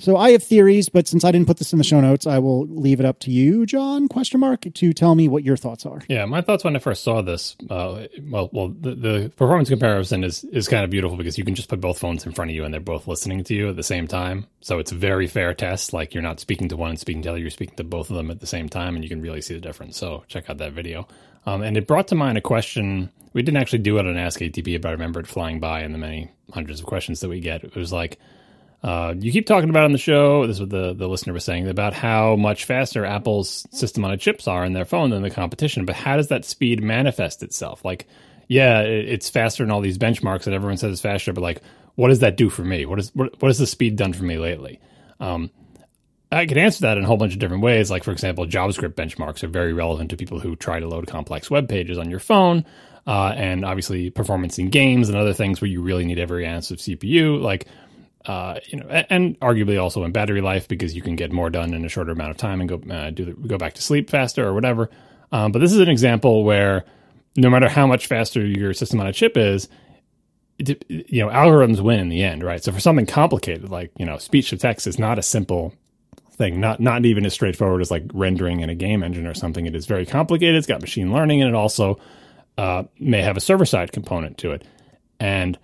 C: So I have theories, but since I didn't put this in the show notes, I will leave it up to you, John, question mark, to tell me what your thoughts are.
A: Yeah, my thoughts when I first saw this, uh, well, well, the, the, performance comparison is, is kind of beautiful because you can just put both phones in front of you and they're both listening to you at the same time. So it's a very fair test. Like you're not speaking to one and speaking to the other, you're speaking to both of them at the same time and you can really see the difference. So check out that video. Um, and it brought to mind a question we didn't actually do it on Ask ATP, but I remember it flying by in the many hundreds of questions that we get. It was like, uh, you keep talking about on the show, this is what the, the listener was saying, about how much faster Apple's system on a chips are in their phone than the competition. But how does that speed manifest itself? Like, yeah, it's faster in all these benchmarks that everyone says is faster, but like, what does that do for me? What is what, what has the speed done for me lately? Um, I could answer that in a whole bunch of different ways. Like, for example, JavaScript benchmarks are very relevant to people who try to load complex web pages on your phone. Uh, and obviously, performance in games and other things where you really need every ounce of CPU. Like, uh, you know, and arguably also in battery life because you can get more done in a shorter amount of time and go uh, do the, go back to sleep faster or whatever. Um, but this is an example where no matter how much faster your system on a chip is, it, you know, algorithms win in the end, right? So for something complicated like you know, speech to text is not a simple thing, not not even as straightforward as like rendering in a game engine or something. It is very complicated. It's got machine learning, and it also uh, may have a server side component to it, and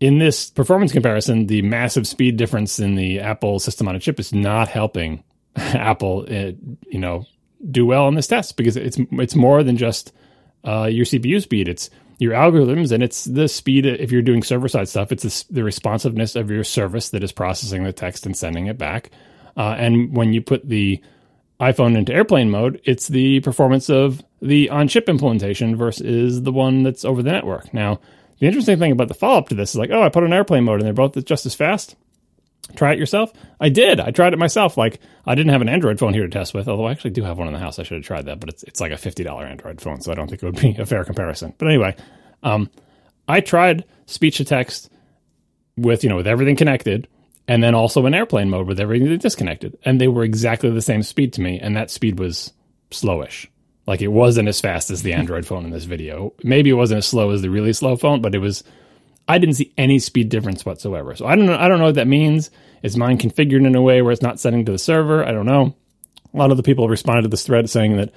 A: in this performance comparison, the massive speed difference in the Apple system on a chip is not helping Apple, uh, you know, do well on this test because it's it's more than just uh, your CPU speed. It's your algorithms and it's the speed. If you're doing server side stuff, it's the, the, responsiveness of your service that is processing the text and sending it back. Uh, and when you put the iPhone into airplane mode, it's the performance of the on chip implementation versus the one that's over the network. Now the interesting thing about the follow up to this is like, oh, I put an airplane mode and they're both just as fast. Try it yourself. I did. I tried it myself. Like I didn't have an Android phone here to test with, although I actually do have one in the house. I should have tried that, but it's it's like a fifty dollar Android phone, so I don't think it would be a fair comparison. But anyway, um, I tried speech to text with you know with everything connected, and then also in airplane mode with everything disconnected, and they were exactly the same speed to me, and that speed was slowish. Like it wasn't as fast as the Android phone in this video. Maybe it wasn't as slow as the really slow phone, but it was. I didn't see any speed difference whatsoever. So I don't know. I don't know what that means. Is mine configured in a way where it's not sending to the server? I don't know. A lot of the people responded to this thread saying that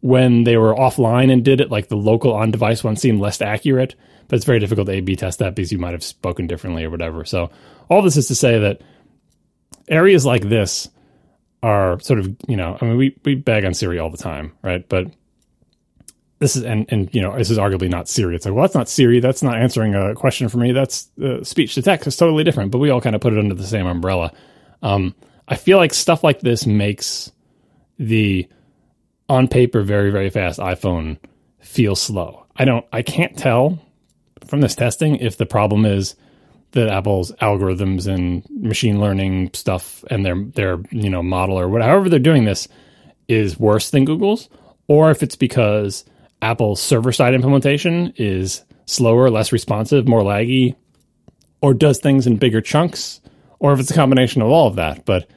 A: when they were offline and did it, like the local on device one seemed less accurate. But it's very difficult to A B test that because you might have spoken differently or whatever. So all this is to say that areas like this are sort of you know I mean we we bag on Siri all the time, right? But this is and and you know this is arguably not Siri. It's like well that's not Siri. That's not answering a question for me. That's uh, speech to text. It's totally different. But we all kind of put it under the same umbrella. Um, I feel like stuff like this makes the on paper very very fast iPhone feel slow. I don't. I can't tell from this testing if the problem is that Apple's algorithms and machine learning stuff and their their you know model or whatever they're doing this is worse than Google's, or if it's because Apple's server side implementation is slower, less responsive, more laggy, or does things in bigger chunks, or if it's a combination of all of that. But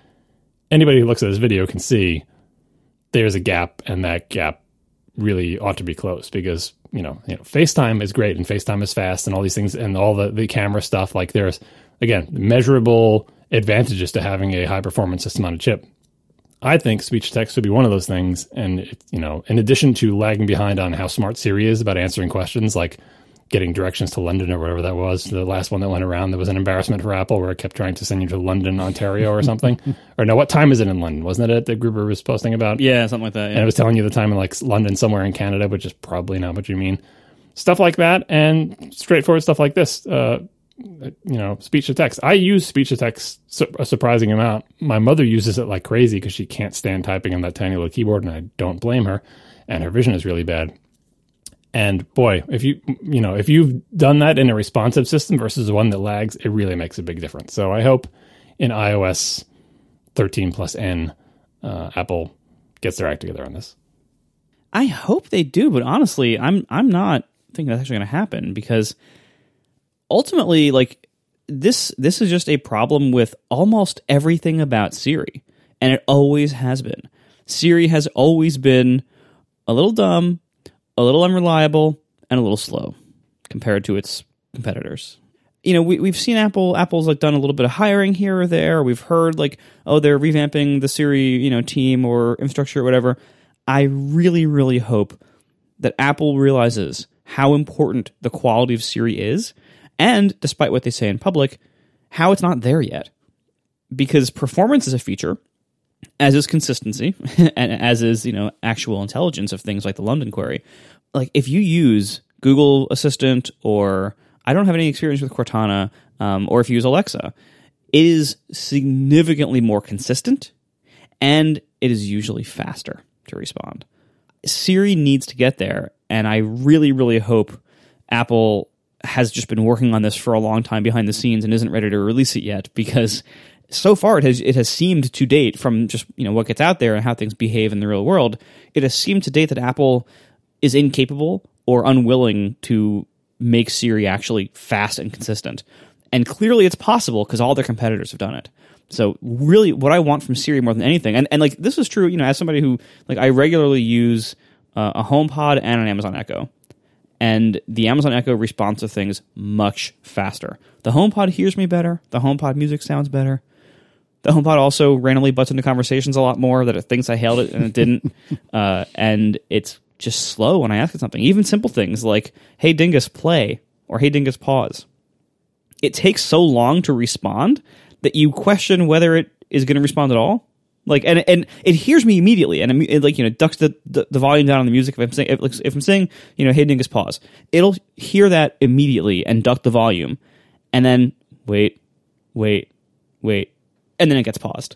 A: anybody who looks at this video can see there's a gap, and that gap really ought to be closed because you know, you know, FaceTime is great and FaceTime is fast and all these things and all the, the camera stuff. Like there's again measurable advantages to having a high performance system on a chip. I think speech text would be one of those things. And it, you know, in addition to lagging behind on how smart Siri is about answering questions, like getting directions to London or whatever that was, the last one that went around, that was an embarrassment for Apple where it kept trying to send you to London, Ontario or something. or no, what time is it in London? Wasn't it that Gruber was posting about?
B: Yeah, something like that. Yeah.
A: And it was telling you the time in like London somewhere in Canada, which is probably not what you mean. Stuff like that and straightforward stuff like this. Uh, you know, speech to text. I use speech to text a surprising amount. My mother uses it like crazy because she can't stand typing on that tiny little keyboard, and I don't blame her. And her vision is really bad. And boy, if you you know if you've done that in a responsive system versus one that lags, it really makes a big difference. So I hope in iOS 13 plus N, uh, Apple gets their act together on this.
B: I hope they do, but honestly, I'm I'm not thinking that's actually going to happen because ultimately, like this this is just a problem with almost everything about Siri, and it always has been. Siri has always been a little dumb, a little unreliable, and a little slow compared to its competitors. You know, we, we've seen Apple. Apple's like done a little bit of hiring here or there. We've heard like, oh, they're revamping the Siri, you know, team or infrastructure or whatever. I really, really hope that Apple realizes how important the quality of Siri is, and despite what they say in public, how it's not there yet. Because performance is a feature, as is consistency, and as is you know actual intelligence of things like the London query. Like if you use Google Assistant or I don't have any experience with Cortana, um, or if you use Alexa, it is significantly more consistent, and it is usually faster to respond. Siri needs to get there, and I really, really hope Apple has just been working on this for a long time behind the scenes and isn't ready to release it yet because so far it has it has seemed to date from just you know what gets out there and how things behave in the real world it has seemed to date that apple is incapable or unwilling to make siri actually fast and consistent and clearly it's possible because all their competitors have done it so really what i want from siri more than anything and, and like this is true you know as somebody who like i regularly use uh, a homepod and an amazon echo and the Amazon Echo responds to things much faster. The HomePod hears me better. The HomePod music sounds better. The HomePod also randomly butts into conversations a lot more that it thinks I hailed it and it didn't. uh, and it's just slow when I ask it something. Even simple things like, hey, Dingus, play, or hey, Dingus, pause. It takes so long to respond that you question whether it is going to respond at all. Like and and it hears me immediately, and it, like you know ducks the, the, the volume down on the music. If I'm saying if, if I'm saying you know hey dingus pause, it'll hear that immediately and duck the volume, and then wait, wait, wait, and then it gets paused,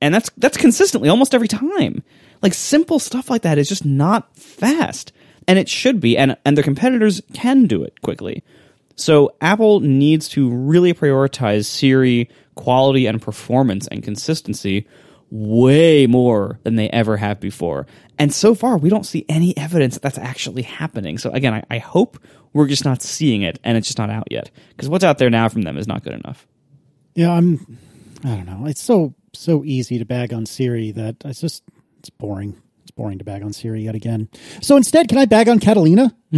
B: and that's that's consistently almost every time. Like simple stuff like that is just not fast, and it should be, and and their competitors can do it quickly. So Apple needs to really prioritize Siri quality and performance and consistency way more than they ever have before. And so far, we don't see any evidence that that's actually happening. So again, I, I hope we're just not seeing it and it's just not out yet. Because what's out there now from them is not good enough.
C: Yeah, I'm. I don't know. It's so so easy to bag on Siri that it's just it's boring. It's boring to bag on Siri yet again. So instead, can I bag on Catalina?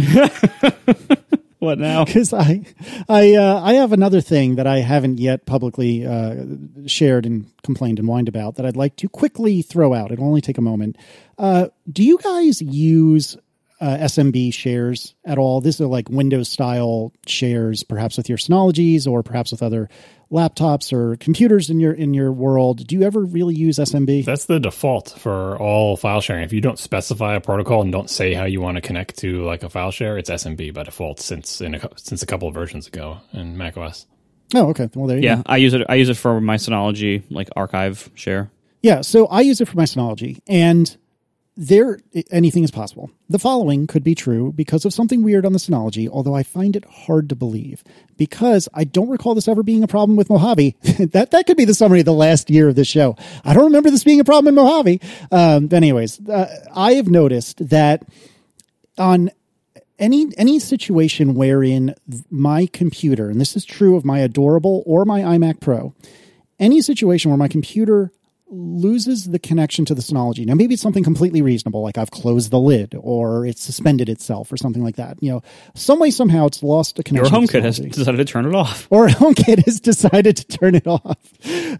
B: What now?
C: because I, I, uh, I have another thing that I haven't yet publicly uh, shared and complained and whined about that I'd like to quickly throw out. It'll only take a moment. Uh, do you guys use uh, SMB shares at all? These are like Windows style shares, perhaps with your Synologies or perhaps with other laptops or computers in your in your world. Do you ever really use SMB?
A: That's the default for all file sharing. If you don't specify a protocol and don't say how you want to connect to like a file share, it's SMB by default since in a, since a couple of versions ago in macOS.
C: Oh, okay. Well, there you go
B: Yeah,
C: go.
B: I use it. I use it for my Synology like archive share.
C: Yeah, so I use it for my Synology, and there anything is possible. The following could be true because of something weird on the Synology, although I find it hard to believe because I don't recall this ever being a problem with Mojave. that that could be the summary of the last year of this show. I don't remember this being a problem in Mojave. Um, but anyways, uh, I have noticed that on any any situation wherein my computer, and this is true of my adorable or my iMac Pro, any situation where my computer loses the connection to the Synology. Now, maybe it's something completely reasonable, like I've closed the lid or it's suspended itself or something like that. You know, some way, somehow it's lost a
B: Your
C: connection. to
B: HomeKit has decided to turn it off.
C: or HomeKit has decided to turn it off.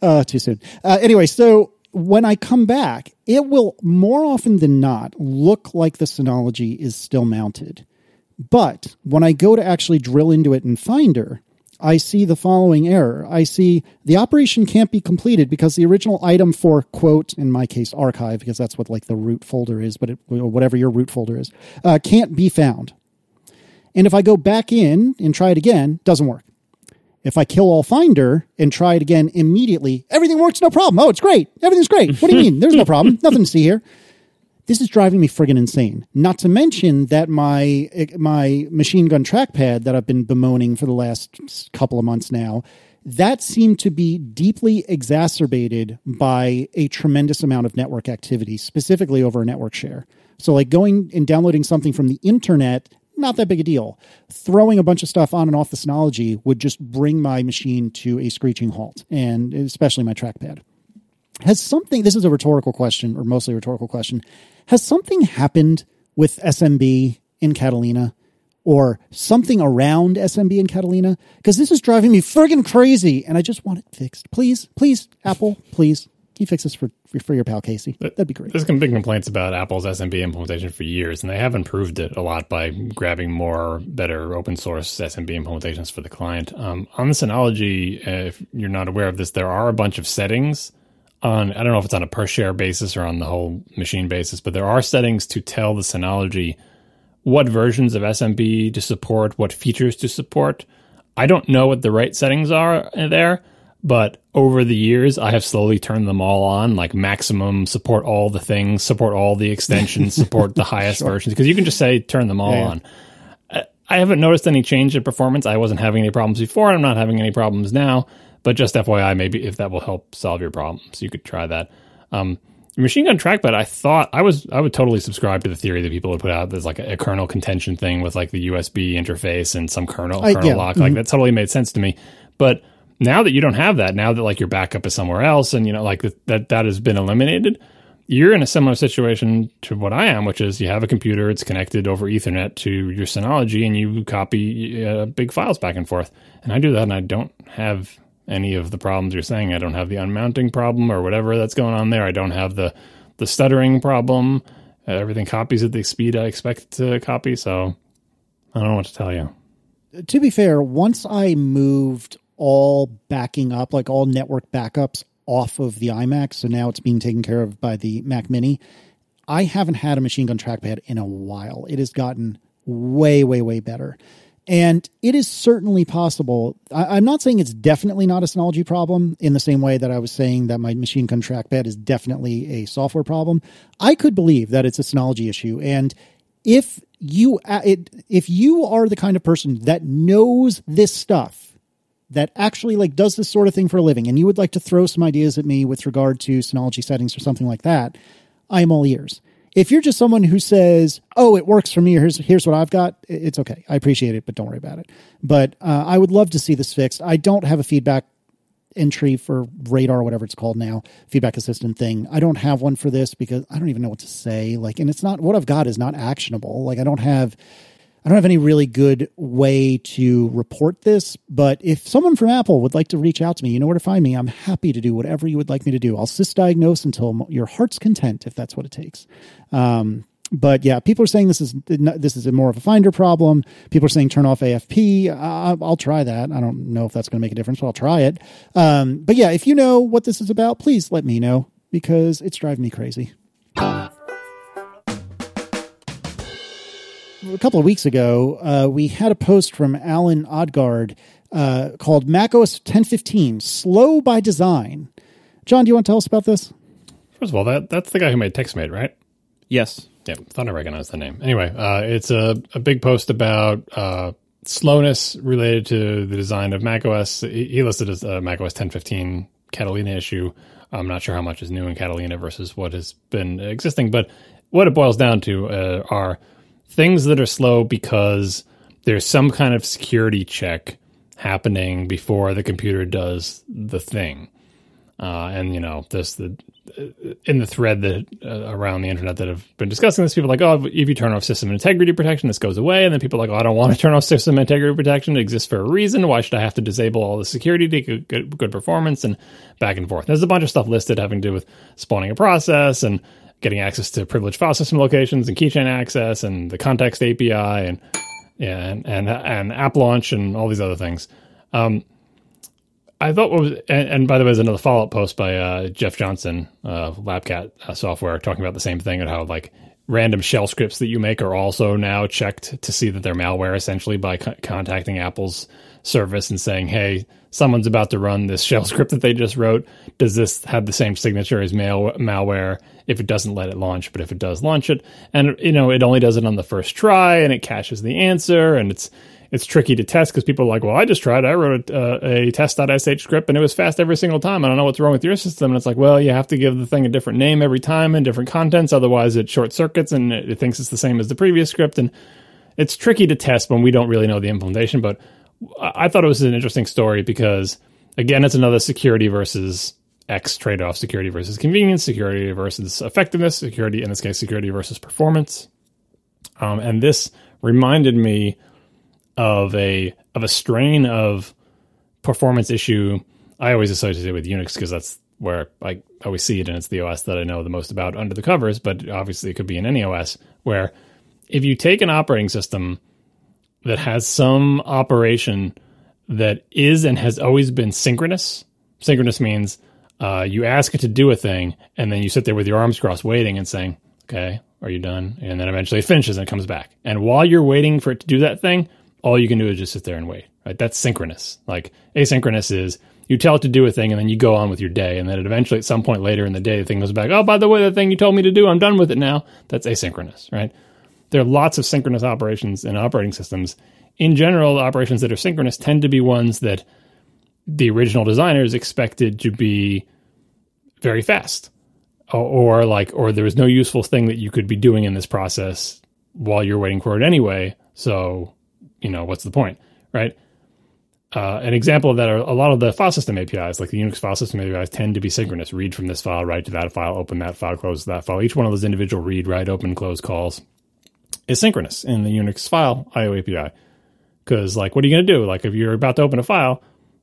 C: Uh, too soon. Uh, anyway, so when I come back, it will more often than not look like the Synology is still mounted. But when I go to actually drill into it in Finder, I see the following error. I see the operation can't be completed because the original item for quote, in my case, archive, because that's what like the root folder is, but it, or whatever your root folder is, uh, can't be found. And if I go back in and try it again, doesn't work. If I kill all Finder and try it again immediately, everything works no problem. Oh, it's great. Everything's great. What do you mean? There's no problem. Nothing to see here. This is driving me friggin' insane. Not to mention that my my machine gun trackpad that I've been bemoaning for the last couple of months now, that seemed to be deeply exacerbated by a tremendous amount of network activity, specifically over a network share. So, like going and downloading something from the internet not that big a deal. Throwing a bunch of stuff on and off the Synology would just bring my machine to a screeching halt, and especially my trackpad. Has something, this is a rhetorical question, or mostly a rhetorical question, has something happened with SMB in Catalina? Or something around SMB in Catalina? Because this is driving me friggin' crazy, and I just want it fixed. Please, please, Apple, please you fix this for for your pal Casey? That'd be great.
A: There's been big complaints about Apple's SMB implementation for years, and they have improved it a lot by grabbing more better open source SMB implementations for the client. Um, on the Synology, uh, if you're not aware of this, there are a bunch of settings on I don't know if it's on a per share basis or on the whole machine basis, but there are settings to tell the Synology what versions of SMB to support, what features to support. I don't know what the right settings are there but over the years, I have slowly turned them all on, like maximum support all the things, support all the extensions, support the highest sure. versions, because you can just say turn them all yeah. on. I haven't noticed any change in performance. I wasn't having any problems before, and I'm not having any problems now. But just FYI, maybe if that will help solve your problem, so you could try that. Um, machine gun trackpad, I thought I was I would totally subscribe to the theory that people would put out. There's like a, a kernel contention thing with like the USB interface and some kernel kernel yeah. lock. Mm-hmm. Like that totally made sense to me. But now that you don't have that, now that like your backup is somewhere else, and you know like that that has been eliminated, you're in a similar situation to what I am, which is you have a computer, it's connected over Ethernet to your Synology, and you copy uh, big files back and forth. And I do that, and I don't have any of the problems you're saying. I don't have the unmounting problem or whatever that's going on there. I don't have the the stuttering problem. Everything copies at the speed I expect it to copy. So I don't know what to tell you.
C: To be fair, once I moved all backing up, like all network backups off of the iMac. So now it's being taken care of by the Mac Mini. I haven't had a machine gun trackpad in a while. It has gotten way, way, way better. And it is certainly possible. I, am not saying it's definitely not a Synology problem in the same way that I was saying that my machine gun trackpad is definitely a software problem. I could believe that it's a Synology issue. And if you it, if you are the kind of person that knows this stuff that actually like does this sort of thing for a living and you would like to throw some ideas at me with regard to Synology settings or something like that, I am all ears. If you're just someone who says, "Oh, it works for me," here's here's what I've got, it's okay. I appreciate it, but don't worry about it. But uh, I would love to see this fixed. I don't have a feedback entry for radar, whatever it's called now, feedback assistant thing. I don't have one for this because I don't even know what to say. Like, and it's not what I've got is not actionable. Like, I don't have I don't have any really good way to report this, but if someone from Apple would like to reach out to me, you know where to find me. I'm happy to do whatever you would like me to do. I'll sysdiagnose until your heart's content, if that's what it takes. Um, but yeah, people are saying this is this is more of a finder problem. People are saying turn off AFP. I'll try that. I don't know if that's going to make a difference, but I'll try it. Um, but yeah, if you know what this is about, please let me know because it's driving me crazy. A couple of weeks ago, uh, we had a post from Allan Odgaard uh, called macOS 1015 Slow by Design. John, do you want to tell us about this?
A: First of all, that that's the guy who made TextMate, right?
B: Yes.
A: Yeah, thought I recognized the name. Anyway, uh, it's a, a big post about uh, slowness related to the design of macOS. He listed as uh, macOS 1015 Catalina issue. I'm not sure how much is new in Catalina versus what has been existing, but what it boils down to uh, are things that are slow because there's some kind of security check happening before the computer does the thing. Uh, and you know, this the in the thread that uh, around the internet that have been discussing this, people like, oh, if you turn off system integrity protection, this goes away. And then people are like, oh, I don't want to turn off system integrity protection. It exists for a reason. Why should I have to disable all the security to get good, good performance and back and forth? There's a bunch of stuff listed having to do with spawning a process and getting access to privileged file system locations and keychain access and the context API and and and, and app launch and all these other things. Um, I thought what was and, and, by the way, there's another follow up post by uh, Jeff Johnson, uh, Lapcat uh, software, talking about the same thing and how like random shell scripts that you make are also now checked to see that they're malware essentially by co- contacting Apple's service and saying, "Hey, someone's about to run this shell script that they just wrote. Does this have the same signature as malware? If it doesn't, let it launch. But if it does launch it, and you know, it only does it on the first try, and it caches the answer, and it's it's tricky to test because people are like, well, I just tried. I wrote a, uh, a test.sh script and it was fast every single time. I don't know what's wrong with your system. And it's like, well, you have to give the thing a different name every time and different contents. Otherwise, it short circuits and it thinks it's the same as the previous script. And it's tricky to test when we don't really know the implementation. But I thought it was an interesting story because, again, it's another security versus X trade off security versus convenience, security versus effectiveness, security, in this case, security versus performance. Um, and this reminded me of a of a strain of performance issue. I always associate it with Unix because that's where I always see it, and it's the OS that I know the most about under the covers. But obviously, it could be in any OS where if you take an operating system that has some operation that is and has always been synchronous. Synchronous means uh, you ask it to do a thing, and then you sit there with your arms crossed, waiting and saying, "Okay, are you done?" And then eventually it finishes and it comes back. And while you're waiting for it to do that thing, all you can do is just sit there and wait. Right? That's synchronous. Like asynchronous is you tell it to do a thing and then you go on with your day, and then eventually at some point later in the day, the thing goes back. Oh, by the way, the thing you told me to do, I'm done with it now. That's asynchronous, right? There are lots of synchronous operations in operating systems. In general, operations that are synchronous tend to be ones that the original designers expected to be very fast or, or like or there was no useful thing that you could be doing in this process while you're waiting for it anyway so you know, what's the point, right? Uh, an example of that are a lot of the file system APIs, like the Unix file system APIs, tend to be synchronous. Read from this file, write to that file, open that file, close that file. Each one of those individual read, write, open, close calls is synchronous in the Unix file IO API. Because, like, what are you going to do? Like, if you're about to open a file,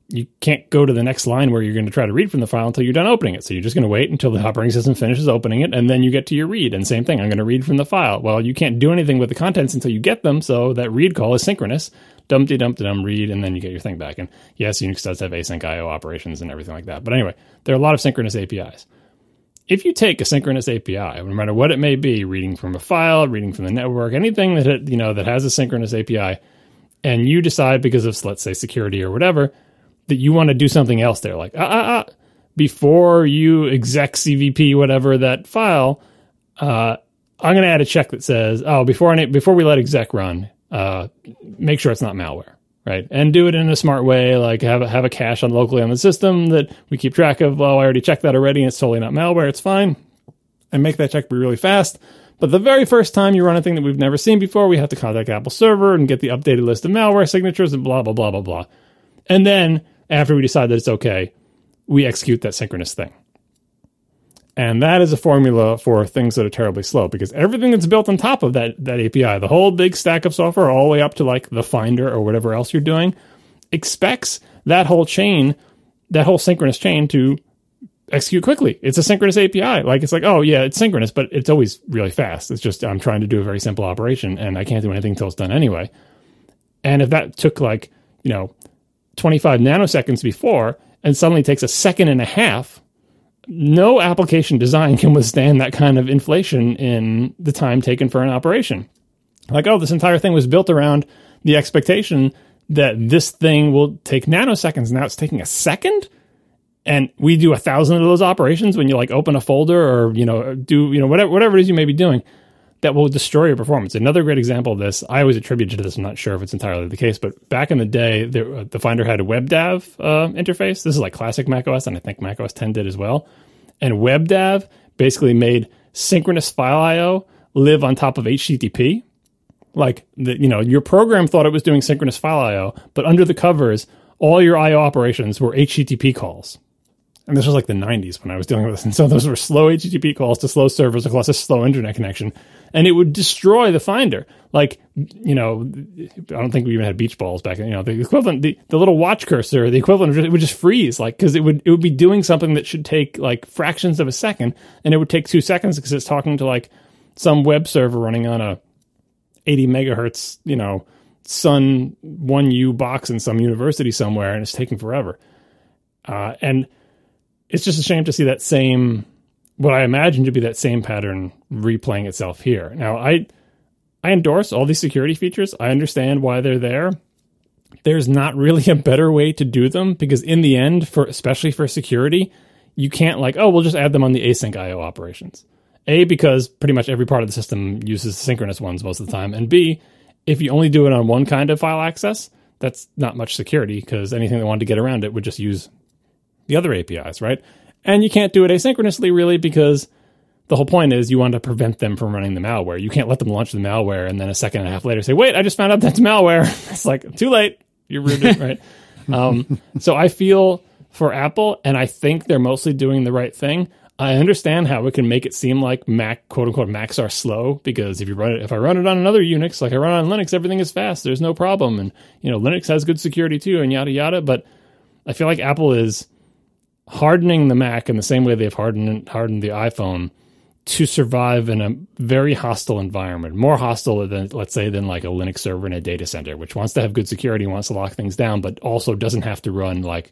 A: you can't go to the next line where you're going to try to read from the file until you're done opening it. So you're just going to wait until the operating system finishes opening it, and then you get to your read. And same thing, I'm going to read from the file. Well, you can't do anything with the contents until you get them, so that read call is synchronous. Dumpty dump dum read, and then you get your thing back. And yes, Unix does have async IO operations and everything like that. But anyway, there are a lot of synchronous APIs. If you take a synchronous API, no matter what it may be, reading from a file, reading from the network, anything that it, you know that has a synchronous API, and you decide because of let's say security or whatever that you want to do something else there, like ah, ah, ah, before you execvp whatever that file, uh, I'm going to add a check that says, oh, before I, before we let exec run, uh, make sure it's not malware, right? And do it in a smart way, like have a, have a cache on locally on the system that we keep track of. Well, I already checked that already, and it's totally not malware. It's fine, and make that check be really fast. But the very first time you run a thing that we've never seen before, we have to contact Apple Server and get the updated list of malware signatures and blah blah blah blah blah. And then after we decide that it's okay, we execute that synchronous thing. And that is a formula for things that are terribly slow because everything that's built on top of that, that API, the whole big stack of software, all the way up to like the Finder or whatever else you're doing, expects that whole chain, that whole synchronous chain to execute quickly. It's a synchronous API. Like it's like, oh yeah, it's synchronous, but it's always really fast. It's just I'm trying to do a very simple operation and I can't do anything until it's done anyway. And if that took like, you know, 25 nanoseconds before and suddenly takes a second and a half, no application design can withstand that kind of inflation in the time taken for an operation. Like, oh, this entire thing was built around the expectation that this thing will take nanoseconds. Now it's taking a second. And we do a thousand of those operations when you like open a folder or, you know, do, you know, whatever, whatever it is you may be doing that will destroy your performance. Another great example of this, I always attribute to this. I'm not sure if it's entirely the case, but back in the day, there, uh, the Finder had a WebDAV uh, interface. This is like classic macOS, and I think macOS 10 did as well. And WebDAV basically made synchronous file I/O live on top of HTTP. Like the, you know, your program thought it was doing synchronous file I/O, but under the covers, all your I/O operations were HTTP calls and this was like the 90s when I was dealing with this. And so those were slow HTTP calls to slow servers across a slow internet connection. And it would destroy the Finder. Like, you know, I don't think we even had beach balls back then. You know, the equivalent, the, the little watch cursor, the equivalent, it would just freeze. Like, cause it would, it would be doing something that should take like fractions of a second. And it would take two seconds because it's talking to like some web server running on a 80 megahertz, you know, Sun 1U box in some university somewhere. And it's taking forever. Uh, and, it's just a shame to see that same what I imagine to be that same pattern replaying itself here. Now, I I endorse all these security features. I understand why they're there. there's not really a better way to do them because in the end, for especially for security, you can't like, oh, we'll just add them on the async IO operations. A, because pretty much every part of the system uses synchronous ones most of the time, and B, if you only do it on one kind of file access, that's not much security because anything that wanted to get around it would just use the other APIs, right? And you can't do it asynchronously really because the whole point is you want to prevent them from running the malware. You can't let them launch the malware and then a second and a half later say, wait, I just found out that's malware. it's like, too late. You're rooted, right? Um, so I feel for Apple, and I think they're mostly doing the right thing. I understand how it can make it seem like Mac, quote unquote, Macs are slow because if you run it, if I run it on another Unix, like I run on Linux, everything is fast. There's no problem. And, you know, Linux has good security too and yada yada. But I feel like Apple is hardening the Mac in the same way they've hardened, hardened the iPhone to survive in a very hostile environment, more hostile than, let's say, than like a Linux server in a data center, which wants to have good security, wants to lock things down, but also doesn't have to run like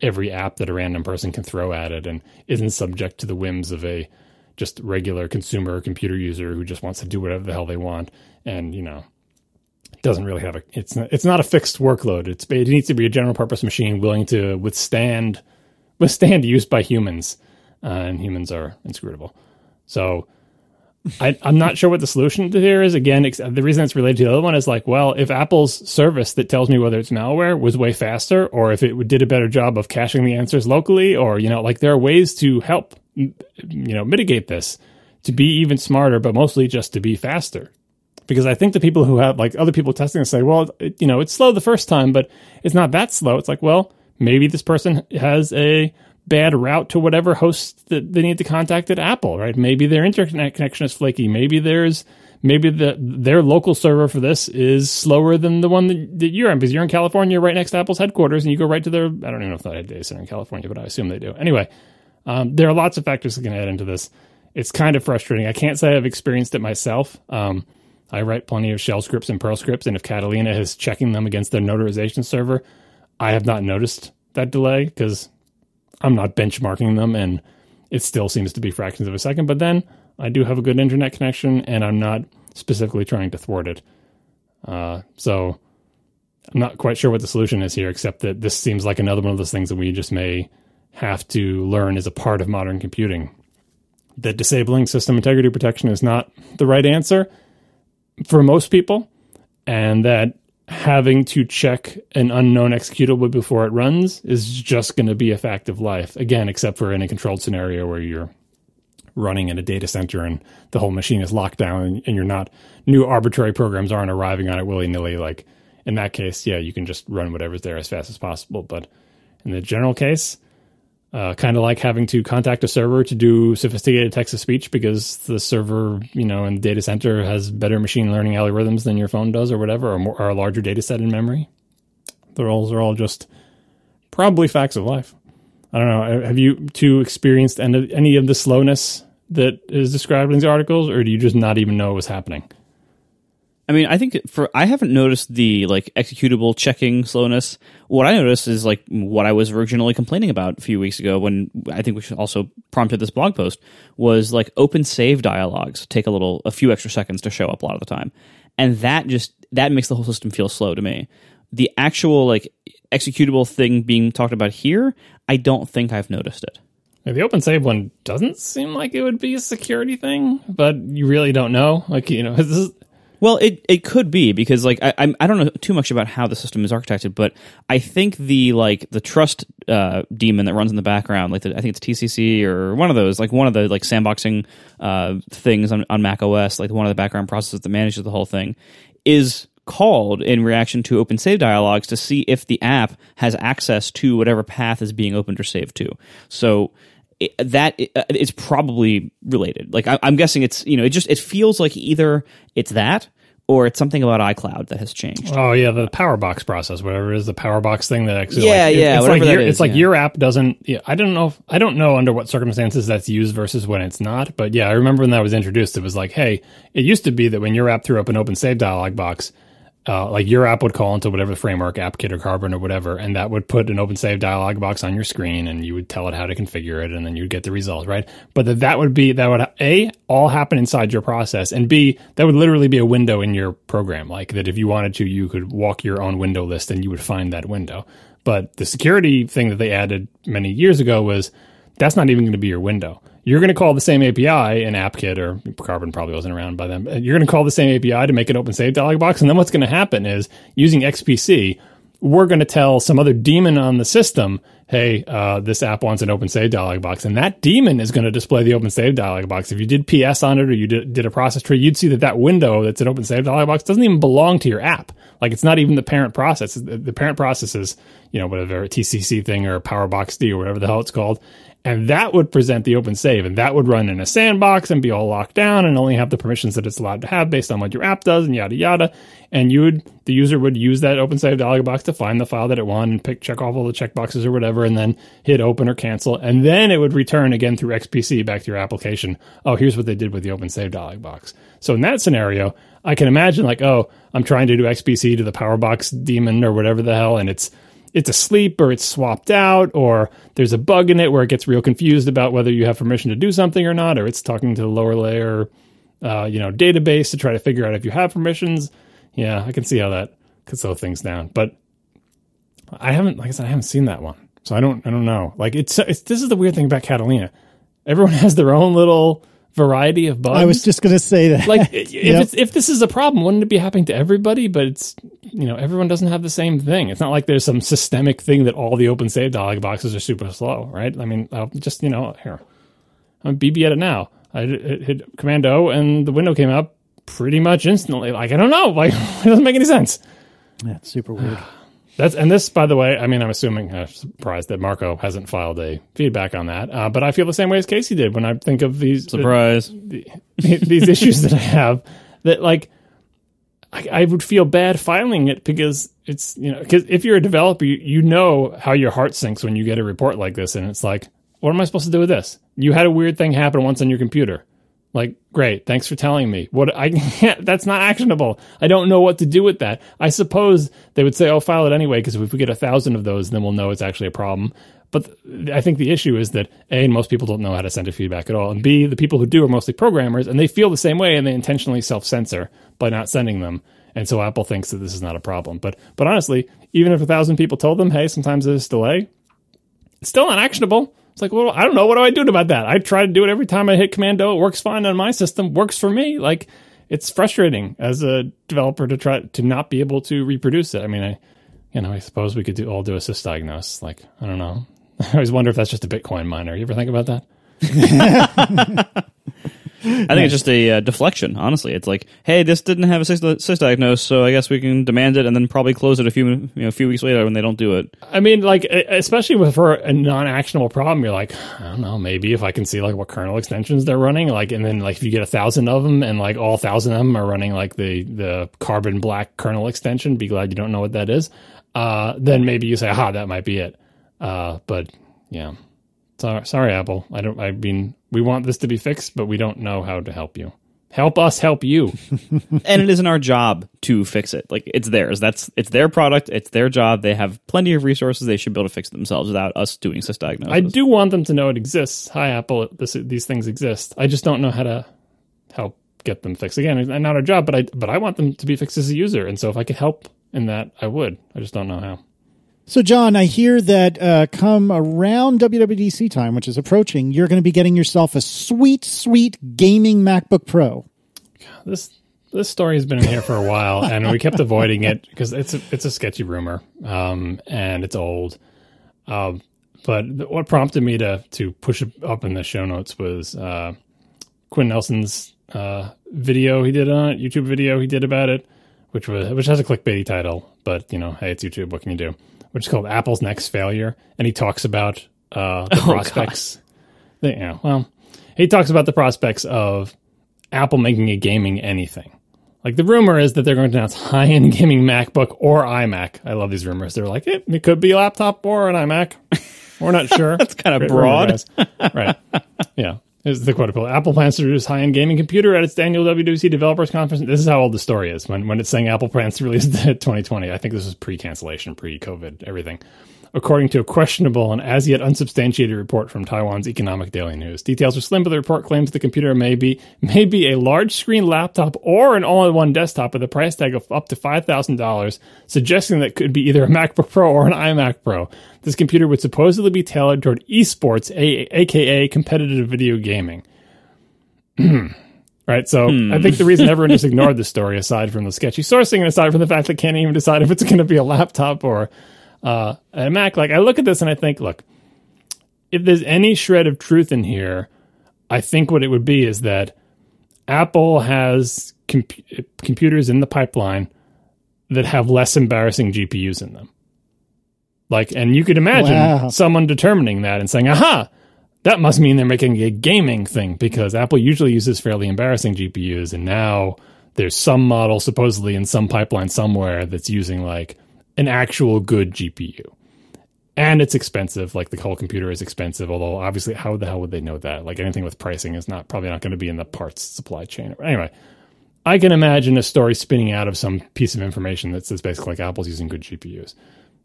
A: every app that a random person can throw at it and isn't subject to the whims of a just regular consumer computer user who just wants to do whatever the hell they want. And you know doesn't really have a it's not, it's not a fixed workload. It's it needs to be a general purpose machine willing to withstand withstand use by humans uh, and humans are inscrutable so I, am not sure what the solution here is. Again, the reason it's related to the other one is like, well, if Apple's service that tells me whether it's malware was way faster, or if it did a better job of caching the answers locally, or you know, like there are ways to help, you know, mitigate this to be even smarter, but mostly just to be faster. Because I think the people who have like other people testing and say, well, it, you know, it's slow the first time, but it's not that slow. It's like, well, maybe this person has a bad route to whatever host that they need to contact at Apple, right? Maybe their internet connection is flaky. Maybe there's maybe the their local server for this is slower than the one that, that you're in because you're in California, right next to Apple's headquarters, and you go right to their. I don't even know if they have data center in California, but I assume they do. Anyway, um, there are lots of factors that can add into this. It's kind of frustrating. I can't say I've experienced it myself. Um, I write plenty of shell scripts and Perl scripts, and if Catalina is checking them against their notarization server, I have not noticed that delay because I'm not benchmarking them, and it still seems to be fractions of a second. But then I do have a good internet connection, and I'm not specifically trying to thwart it. Uh, so I'm not quite sure what the solution is here, except that this seems like another one of those things that we just may have to learn as a part of modern computing. That disabling system integrity protection is not the right answer for most people, and that having to check an unknown executable before it runs is just going to be a fact of life. Again, except for in a controlled scenario where you're running in a data center and the whole machine is locked down and, you're not new arbitrary programs aren't arriving on it willy nilly. Like in that case, yeah, you can just run whatever's there as fast as possible. But in the general case, uh, kind of like having to contact a server to do sophisticated text to speech because the server, you know, in the data center has better machine learning algorithms than your phone does or whatever, or, more, or a larger data set in memory. Those are all just probably facts of life. I don't know. Have you two experienced any of the slowness that is described in these articles, or do you just not even know what was happening?
B: I mean, I think for I haven't noticed the like executable checking slowness. What I noticed is like what I was originally complaining about a few weeks ago when I think we should also prompted this blog post was like open save dialogues take a little a few extra seconds to show up a lot of the time. And that just that makes the whole system feel slow to me. The actual like executable thing being talked about here, I don't think I've noticed it.
A: The open save one doesn't seem like it would be a security thing, but you really don't know. Like you know, this is
B: well, it, it could be because like I I'm, I don't know too much about how the system is architected, but I think the like the trust uh, daemon that runs in the background, like the, I think it's TCC or one of those, like one of the like sandboxing uh, things on, on Mac OS, like one of the background processes that manages the whole thing, is called in reaction to open save dialogues to see if the app has access to whatever path is being opened or saved to. So it, that uh, is probably related. Like I, am guessing it's you know it just it feels like either it's that or it's something about iCloud that has changed.
A: Oh yeah, the Powerbox process, whatever it is, the Powerbox thing that actually
B: yeah
A: like,
B: yeah
A: it's
B: like
A: your,
B: is,
A: it's like
B: yeah.
A: your app doesn't. Yeah, I don't know. If, I don't know under what circumstances that's used versus when it's not. But yeah, I remember when that was introduced, it was like, hey, it used to be that when your app threw up an open save dialog box, uh, like your app would call into whatever framework, AppKit or Carbon or whatever, and that would put an OpenSave dialog box on your screen, and you would tell it how to configure it, and then you'd get the result, right? But that that would be that would a all happen inside your process, and b that would literally be a window in your program, like that if you wanted to, you could walk your own window list and you would find that window. But the security thing that they added many years ago was that's not even going to be your window you're going to call the same API in AppKit or Carbon probably wasn't around by then. You're going to call the same API to make an open save dialog box. And then what's going to happen is using XPC, we're going to tell some other daemon on the system, hey, uh, this app wants an open save dialog box. And that daemon is going to display the open save dialog box. If you did PS on it or you did, did a process tree, you'd see that that window that's an open save dialog box doesn't even belong to your app. Like it's not even the parent process. The parent process is, you know, whatever a TCC thing or a PowerBox D or whatever the hell it's called and that would present the open save and that would run in a sandbox and be all locked down and only have the permissions that it's allowed to have based on what your app does and yada yada. And you would the user would use that open save dialog box to find the file that it wanted and pick check off all the checkboxes or whatever and then hit open or cancel. And then it would return again through xpc back to your application. Oh here's what they did with the open save dialog box. So in that scenario i can imagine like oh i'm trying to do xpc to the powerbox daemon or whatever the hell and it's it's asleep or it's swapped out or there's a bug in it where it gets real confused about whether you have permission to do something or not or it's talking to the lower layer uh, you know database to try to figure out if you have permissions. Yeah i can see how that could slow things down. But i haven't like i said i haven't seen that one. So i don't i don't know. Like it's, it's this is the weird thing about catalina. Everyone has their own little variety of bugs.
C: I was just going to say that.
A: Like, if yep. if this is a problem, wouldn't it be happening to everybody? But it's you know everyone doesn't have the same thing. It's not like there's some systemic thing that all the open save dialog boxes are super slow, right? I mean, I'll just you know here, I'm BB at it now. I hit Command O and the window came up pretty much instantly. Like I don't know, like it doesn't make any sense.
C: Yeah, it's super weird.
A: That's and this, by the way, I mean, I'm assuming, I'm surprised that Marco hasn't filed a feedback on that. Uh, but I feel the same way as Casey did when I think of these
B: surprise
A: the, these issues that I have. That like, I, I, would feel bad filing it because it's you know because if you're a developer, you, you know how your heart sinks when you get a report like this, and it's like, what am I supposed to do with this? You had a weird thing happen once on your computer. Like, great, thanks for telling me. What I can't, that's not actionable. I don't know what to do with that. I suppose they would say, "Oh, file it anyway," because if we get a thousand of those, then we'll know it's actually a problem. But I think the issue is that a most people don't know how to send a feedback at all, and b the people who do are mostly programmers, and they feel the same way, and they intentionally self censor by not sending them. And so Apple thinks that this is not a problem. But but honestly, even if a thousand people told them, "Hey, sometimes there's delay," it's still not actionable it's like, well, I don't know. What do I do about that? I try to do it every time I hit Command O. It works fine on my system. Works for me. Like, it's frustrating as a developer to try to not be able to reproduce it. I mean, I, you know, I suppose we could do all do a sysdiagnose. Like, I don't know. I always wonder if that's just a Bitcoin miner. You ever think about that?
B: I think it's just a uh, deflection. Honestly, it's like, hey, this didn't have a sysdiagnose, so I guess we can demand it and then probably close it a few you know, a few weeks later when they don't do it.
A: I mean, like especially with for a non-actionable problem, you're like, I don't know, maybe if I can see like what kernel extensions they're running, like, and then like if you get a thousand of them and like all thousand of them are running like the the carbon black kernel extension, be glad you don't know what that is. Uh, then maybe you say, aha, that might be it. Uh, but yeah. Sorry, sorry, Apple. I don't. I mean, we want this to be fixed, but we don't know how to help you. Help us help you.
B: and it isn't our job to fix it. Like it's theirs. That's it's their product. It's their job. They have plenty of resources. They should be able to fix it themselves without us doing sysdiagnosis.
A: I do want them to know it exists. Hi, Apple. This, these things exist. I just don't know how to help get them fixed. Again, it's not our job, but I but I want them to be fixed as a user. And so if I could help in that, I would. I just don't know how.
C: So, John, I hear that uh, come around WWDC time, which is approaching, you're going to be getting yourself a sweet, sweet gaming MacBook Pro.
A: This this story has been in here for a while, and we kept avoiding it because it's a, it's a sketchy rumor, um, and it's old. Um, but what prompted me to to push it up in the show notes was uh, Quinn Nelson's uh, video he did on it, YouTube video he did about it, which was which has a clickbaity title, but you know, hey, it's YouTube. What can you do? Which is called Apple's Next Failure, and he talks about uh, the oh, prospects. That, you know, well, he talks about the prospects of Apple making a gaming anything. Like the rumor is that they're going to announce high-end gaming MacBook or iMac. I love these rumors. They're like, it, it could be a laptop or an iMac. We're not sure.
B: That's kind of broad,
A: right? Yeah. Is the quote Apple plans to introduce high end gaming computer at its annual WWDC Developers Conference. This is how old the story is when, when it's saying Apple plans to release it 2020. I think this is pre cancellation, pre COVID, everything according to a questionable and as yet unsubstantiated report from Taiwan's Economic Daily News. Details are slim, but the report claims the computer may be, may be a large screen laptop or an all in one desktop with a price tag of up to $5,000, suggesting that it could be either a MacBook Pro or an iMac Pro. This computer would supposedly be tailored toward esports, a- aka competitive video gaming. Right. So hmm. I think the reason everyone just ignored this story, aside from the sketchy sourcing and aside from the fact that can't even decide if it's going to be a laptop or uh, a Mac, like I look at this and I think, look, if there's any shred of truth in here, I think what it would be is that Apple has comp- computers in the pipeline that have less embarrassing GPUs in them. Like, and you could imagine wow. someone determining that and saying, aha, that must mean they're making a gaming thing because Apple usually uses fairly embarrassing GPUs. And now there's some model supposedly in some pipeline somewhere that's using like an actual good GPU. And it's expensive. Like the whole computer is expensive. Although obviously, how the hell would they know that? Like anything with pricing is not probably not going to be in the parts supply chain. Anyway, I can imagine a story spinning out of some piece of information that says basically like Apple's using good GPUs.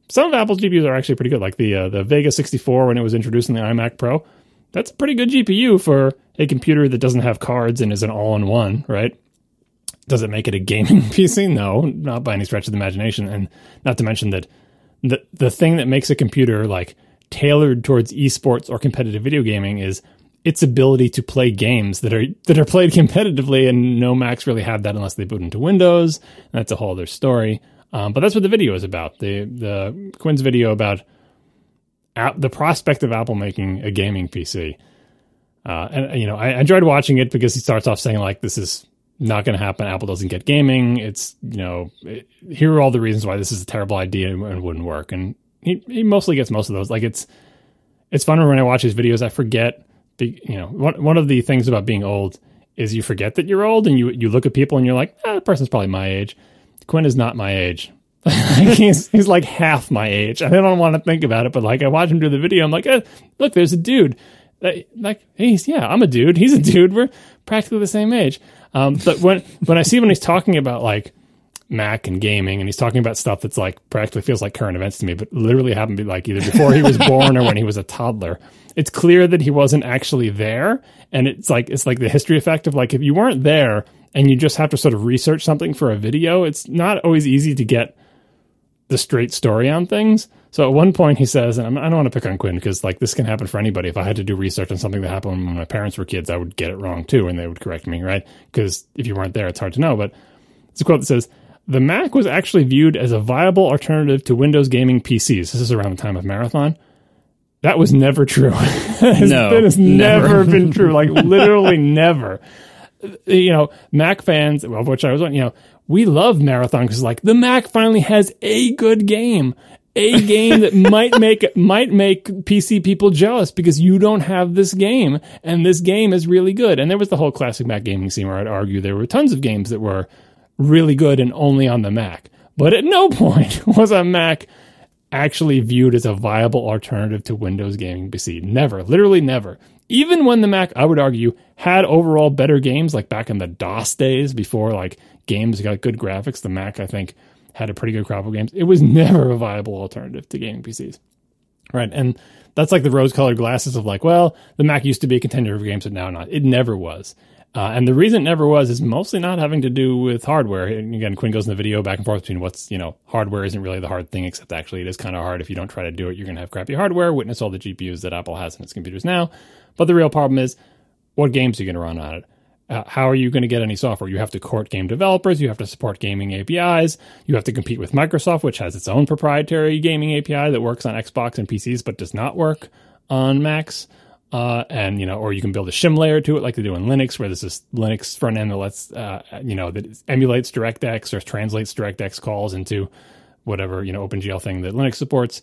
A: Some of Apple's GPUs are actually pretty good. Like the uh, the Vega 64 when it was introduced in the iMac Pro, that's a pretty good GPU for a computer that doesn't have cards and is an all-in-one, right? Does it make it a gaming PC? No, not by any stretch of the imagination. And not to mention that the the thing that makes a computer like tailored towards esports or competitive video gaming is its ability to play games that are that are played competitively, and no Macs really have that unless they boot into Windows. That's a whole other story. Um, but that's what the video is about. The the Quinn's video about the prospect of Apple making a gaming PC. Uh, and you know, I enjoyed watching it because he starts off saying like, "This is not going to happen. Apple doesn't get gaming. It's you know it, here are all the reasons why this is a terrible idea and wouldn't work. And he he mostly gets most of those. Like it's it's fun when I watch his videos. I forget the you know one one of the things about being old is you forget that you're old and you you look at people and you're like ah, that person's probably my age. Quinn is not my age. he's he's like half my age. I don't want to think about it, but like I watch him do the video, I'm like, eh, look, there's a dude. Like he's yeah, I'm a dude. He's a dude. We're practically the same age. Um, but when when I see when he's talking about like Mac and gaming, and he's talking about stuff that's like practically feels like current events to me, but literally happened to be like either before he was born or when he was a toddler. It's clear that he wasn't actually there, and it's like it's like the history effect of like if you weren't there and you just have to sort of research something for a video, it's not always easy to get the straight story on things. So at one point he says, and I don't want to pick on Quinn because like this can happen for anybody. If I had to do research on something that happened when my parents were kids, I would get it wrong too, and they would correct me, right? Because if you weren't there, it's hard to know. But it's a quote that says, "The Mac was actually viewed as a viable alternative to Windows gaming PCs." This is around the time of Marathon. That was never true.
B: no,
A: that has never, never been true. Like literally never. Uh, you know, Mac fans, of which I was one, you know, we love Marathon because like the Mac finally has a good game a game that might make might make PC people jealous because you don't have this game and this game is really good. And there was the whole classic Mac gaming scene where I'd argue there were tons of games that were really good and only on the Mac. But at no point was a Mac actually viewed as a viable alternative to Windows gaming PC. Never, literally never. Even when the Mac, I would argue, had overall better games, like back in the DOS days before like games got good graphics, the Mac I think had a pretty good crop of games. It was never a viable alternative to gaming PCs. Right. And that's like the rose colored glasses of like, well, the Mac used to be a contender for games, but now not. It never was. Uh, and the reason it never was is mostly not having to do with hardware. And again, Quinn goes in the video back and forth between what's, you know, hardware isn't really the hard thing, except actually it is kind of hard. If you don't try to do it, you're going to have crappy hardware. Witness all the GPUs that Apple has in its computers now. But the real problem is what games are you going to run on it? Uh, how are you going to get any software? You have to court game developers. You have to support gaming APIs. You have to compete with Microsoft, which has its own proprietary gaming API that works on Xbox and PCs, but does not work on Macs. Uh, and you know, or you can build a shim layer to it, like they do in Linux, where there's this Linux front end that lets uh, you know that emulates DirectX or translates DirectX calls into whatever you know OpenGL thing that Linux supports.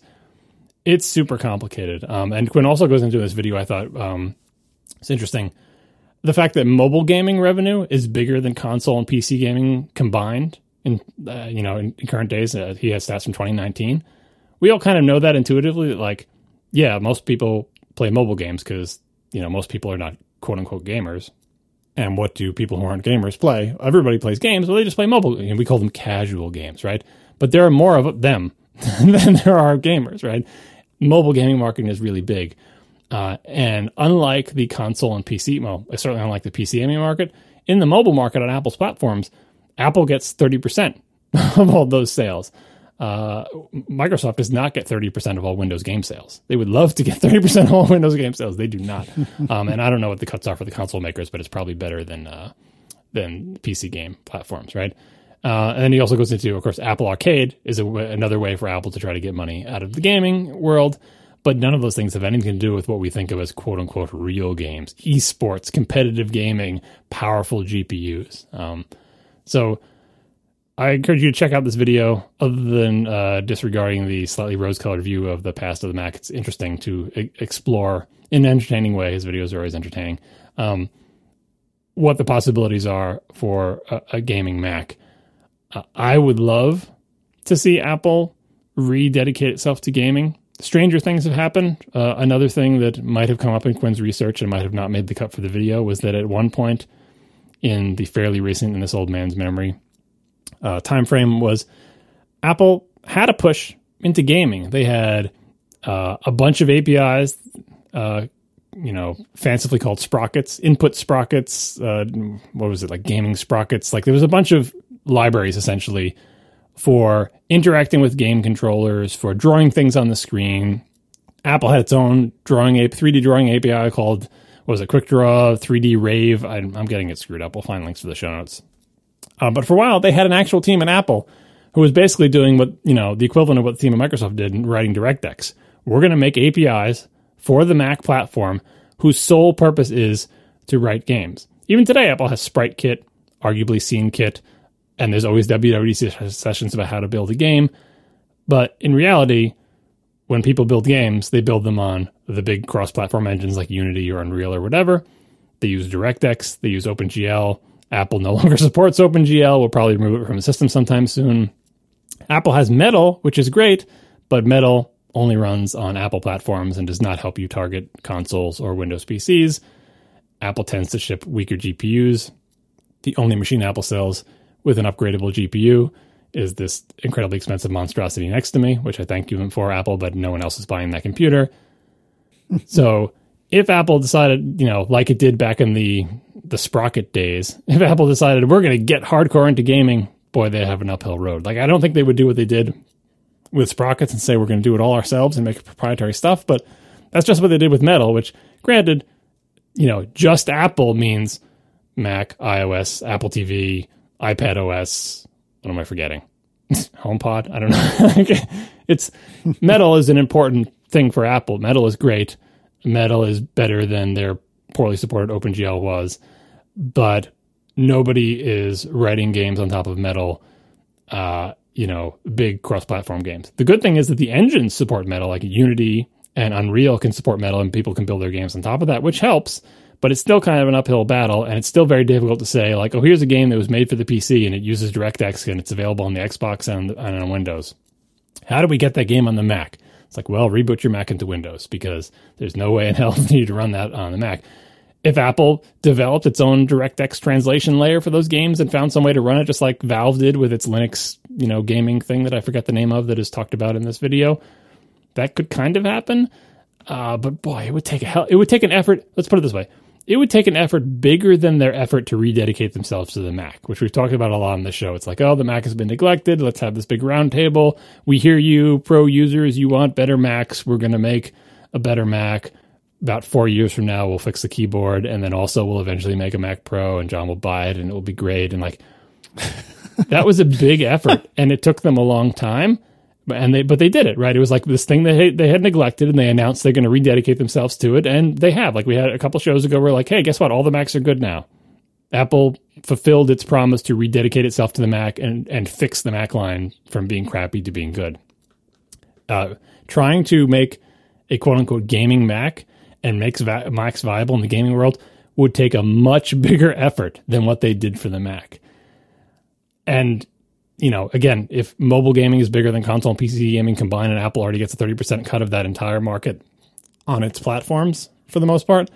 A: It's super complicated. Um, and Quinn also goes into this video. I thought um, it's interesting the fact that mobile gaming revenue is bigger than console and PC gaming combined in uh, you know in, in current days. Uh, he has stats from 2019. We all kind of know that intuitively. That like, yeah, most people play mobile games because you know most people are not quote unquote gamers. And what do people who aren't gamers play? Everybody plays games, well, they just play mobile. And we call them casual games, right? But there are more of them than there are gamers, right? Mobile gaming marketing is really big. Uh, and unlike the console and PC, well, certainly unlike the PC gaming market, in the mobile market on Apple's platforms, Apple gets 30% of all those sales. Uh, Microsoft does not get 30% of all Windows game sales. They would love to get 30% of all Windows game sales. They do not. um, and I don't know what the cuts are for the console makers, but it's probably better than, uh, than PC game platforms, right? Uh, and then he also goes into, of course, Apple Arcade is a, another way for Apple to try to get money out of the gaming world. But none of those things have anything to do with what we think of as quote unquote real games, esports, competitive gaming, powerful GPUs. Um, so I encourage you to check out this video. Other than uh, disregarding the slightly rose-colored view of the past of the Mac, it's interesting to e- explore in an entertaining way. His videos are always entertaining. Um, what the possibilities are for a, a gaming Mac. Uh, I would love to see Apple rededicate itself to gaming. Stranger things have happened. Uh, another thing that might have come up in Quinn's research and might have not made the cut for the video was that at one point in the fairly recent in this old man's memory uh, time frame was Apple had a push into gaming. They had uh, a bunch of APIs, uh, you know, fancifully called sprockets, input sprockets. Uh, what was it like? Gaming sprockets. Like there was a bunch of libraries essentially for interacting with game controllers, for drawing things on the screen. Apple had its own drawing, 3D drawing API called was it Quick Draw 3D Rave. I'm, I'm getting it screwed up. We'll find links to the show notes. Uh, but for a while, they had an actual team at Apple who was basically doing what, you know, the equivalent of what the team at Microsoft did in writing DirectX. We're going to make APIs for the Mac platform whose sole purpose is to write games. Even today, Apple has Sprite Kit, arguably Scene Kit, and there's always WWDC sessions about how to build a game. But in reality, when people build games, they build them on the big cross platform engines like Unity or Unreal or whatever. They use DirectX, they use OpenGL, Apple no longer supports OpenGL. We'll probably remove it from the system sometime soon. Apple has Metal, which is great, but Metal only runs on Apple platforms and does not help you target consoles or Windows PCs. Apple tends to ship weaker GPUs. The only machine Apple sells with an upgradable GPU is this incredibly expensive monstrosity next to me, which I thank you for, Apple, but no one else is buying that computer. so if Apple decided, you know, like it did back in the the Sprocket days, if Apple decided we're going to get hardcore into gaming, boy, they have an uphill road. Like I don't think they would do what they did with Sprockets and say we're going to do it all ourselves and make proprietary stuff, but that's just what they did with Metal, which granted, you know, just Apple means Mac, iOS, Apple TV, iPad OS. What am I forgetting? HomePod? I don't know. it's Metal is an important thing for Apple. Metal is great Metal is better than their poorly supported OpenGL was, but nobody is writing games on top of Metal. Uh, you know, big cross-platform games. The good thing is that the engines support Metal, like Unity and Unreal can support Metal, and people can build their games on top of that, which helps. But it's still kind of an uphill battle, and it's still very difficult to say, like, oh, here's a game that was made for the PC and it uses DirectX and it's available on the Xbox and, and on Windows. How do we get that game on the Mac? It's like, well, reboot your Mac into Windows because there's no way in hell for you to run that on the Mac. If Apple developed its own DirectX translation layer for those games and found some way to run it, just like Valve did with its Linux, you know, gaming thing that I forget the name of that is talked about in this video, that could kind of happen. Uh, but boy, it would take a hell. It would take an effort. Let's put it this way: it would take an effort bigger than their effort to rededicate themselves to the Mac, which we've talked about a lot on the show. It's like, oh, the Mac has been neglected. Let's have this big roundtable. We hear you, pro users. You want better Macs. We're going to make a better Mac. About four years from now, we'll fix the keyboard, and then also we'll eventually make a Mac Pro, and John will buy it, and it will be great. And like, that was a big effort, and it took them a long time and they but they did it right? It was like this thing they they had neglected and they announced they're going to rededicate themselves to it and they have. Like we had a couple shows ago we're like hey guess what? All the macs are good now. Apple fulfilled its promise to rededicate itself to the mac and and fix the mac line from being crappy to being good. Uh, trying to make a quote unquote gaming mac and makes va- macs viable in the gaming world would take a much bigger effort than what they did for the mac. And you know, again, if mobile gaming is bigger than console and PC gaming combined, and Apple already gets a 30% cut of that entire market on its platforms for the most part,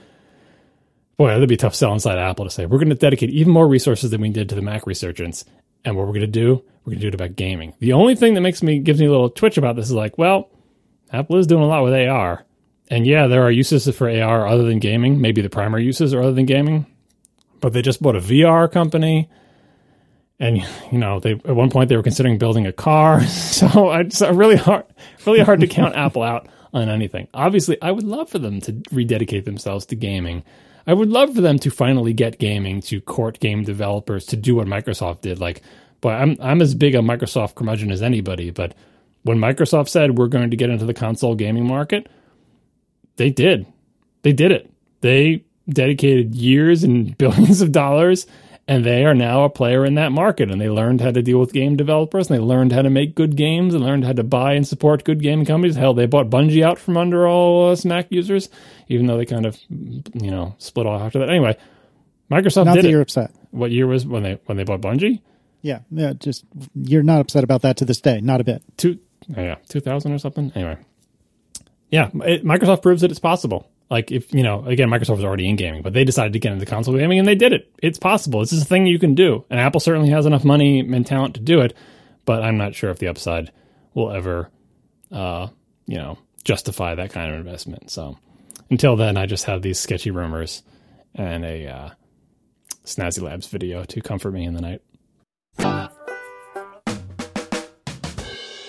A: boy, that'd be tough sell inside Apple to say we're going to dedicate even more resources than we did to the Mac resurgence, and what we're going to do, we're going to do it about gaming. The only thing that makes me gives me a little twitch about this is like, well, Apple is doing a lot with AR, and yeah, there are uses for AR other than gaming. Maybe the primary uses are other than gaming, but they just bought a VR company. And you know, they at one point they were considering building a car, so it's really hard, really hard to count Apple out on anything. Obviously, I would love for them to rededicate themselves to gaming. I would love for them to finally get gaming to court game developers to do what Microsoft did. Like, but I'm I'm as big a Microsoft curmudgeon as anybody. But when Microsoft said we're going to get into the console gaming market, they did. They did it. They dedicated years and billions of dollars and they are now a player in that market and they learned how to deal with game developers and they learned how to make good games and learned how to buy and support good game companies hell they bought bungie out from under all us mac users even though they kind of you know split off after that anyway microsoft
C: Not
A: did
C: that
A: it
C: you're upset.
A: what year was when they when they bought bungie
C: Yeah, yeah. Just you're not upset about that to this day, not a bit.
A: two oh yeah 2000 or something anyway yeah it, microsoft proves that it's possible like if you know again microsoft was already in gaming but they decided to get into console gaming and they did it. It's possible. It's just a thing you can do. And apple certainly has enough money and talent to do it but i'm not sure if the upside will ever uh you know justify that kind of investment. So until then i just have these sketchy rumors and a uh snazzy labs video to comfort me in the night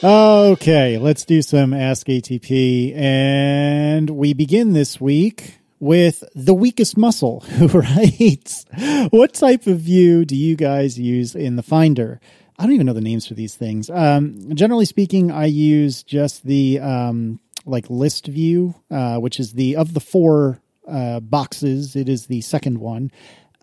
C: Okay, let's do some Ask ATP. And we begin this week with the weakest muscle, who writes, What type of view do you guys use in the Finder? I don't even know the names for these things. Um, generally speaking, I use just the um, like list view, uh, which is the of the four uh, boxes, it is the second one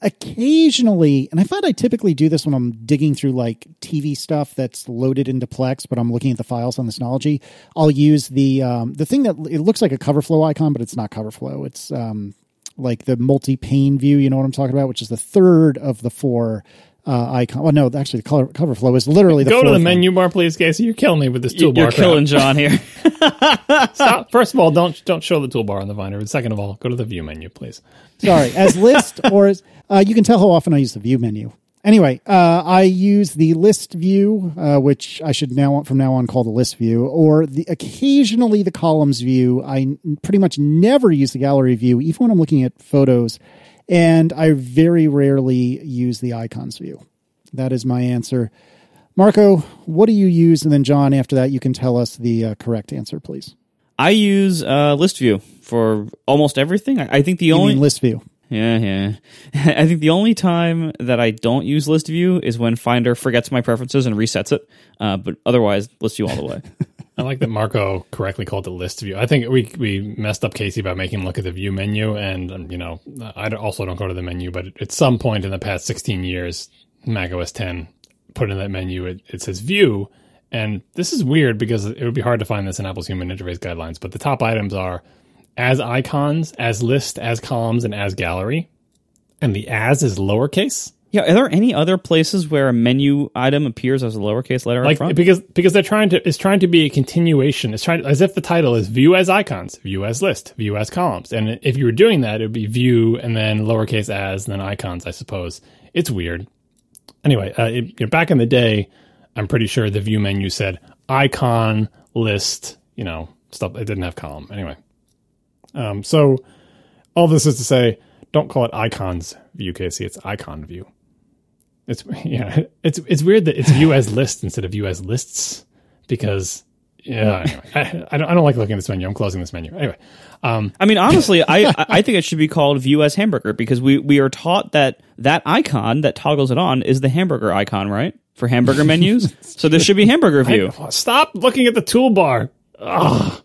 C: occasionally, and I find I typically do this when I'm digging through like TV stuff that's loaded into Plex, but I'm looking at the files on the Synology. I'll use the um, the thing that it looks like a cover flow icon, but it's not cover flow. It's um, like the multi pane view. You know what I'm talking about, which is the third of the four. Uh, icon. Well, no, actually, the color, cover flow is literally the
A: go to
C: fourth
A: the
C: one.
A: menu bar please casey you're killing me with this toolbar
B: You're
A: crap.
B: killing John here.
A: Stop. First of all, don't don't show the toolbar on the Finder. And second of all, go to the view menu, please.
C: Sorry, as list or as uh, you can tell how often I use the view menu. Anyway, uh, I use the list view, uh, which I should now from now on call the list view, or the occasionally the columns view. I n- pretty much never use the gallery view, even when I'm looking at photos, and I very rarely use the icons view. That is my answer. Marco, what do you use? And then John, after that, you can tell us the uh, correct answer, please.
B: I use uh, list view for almost everything. I, I think the
C: You
B: only
C: list view?
B: Yeah, yeah. I think the only time that I don't use list view is when Finder forgets my preferences and resets it. Uh, but otherwise, list view all the way.
A: I like that Marco correctly called it list view. I think we we messed up Casey by making him look at the view menu, and um, you know I also don't go to the menu, but at some point in the past 16 years, Mac OS 10 put in that menu it, it says view, and this is weird because it would be hard to find this in Apple's human interface guidelines. But the top items are as icons, as list, as columns, and as gallery, and the as is lowercase.
B: Yeah, are there any other places where a menu item appears as a lowercase letter
A: like
B: front?
A: because because they're trying to it's trying to be a continuation. It's trying as if the title is view as icons view as list view as columns. And if you were doing that it would be view and then lowercase as and then icons i suppose. It's weird. Anyway uh, it, you know, back in the day i'm pretty sure the view menu said icon list you know stuff. It didn't have column. Anyway. Um, so all this is to say don't call it icons view casey it's icon view it's yeah, it's it's weird that it's view as list instead of view as lists because yeah. Anyway, I, I don't I don't like looking at this menu. I'm closing this menu anyway. Um,
B: I mean, honestly, I I I think it should be called view as hamburger because we we are taught that that icon that toggles it on is the hamburger icon, right? For hamburger menus. so there should be hamburger view.
A: stop looking at the toolbar. Oh,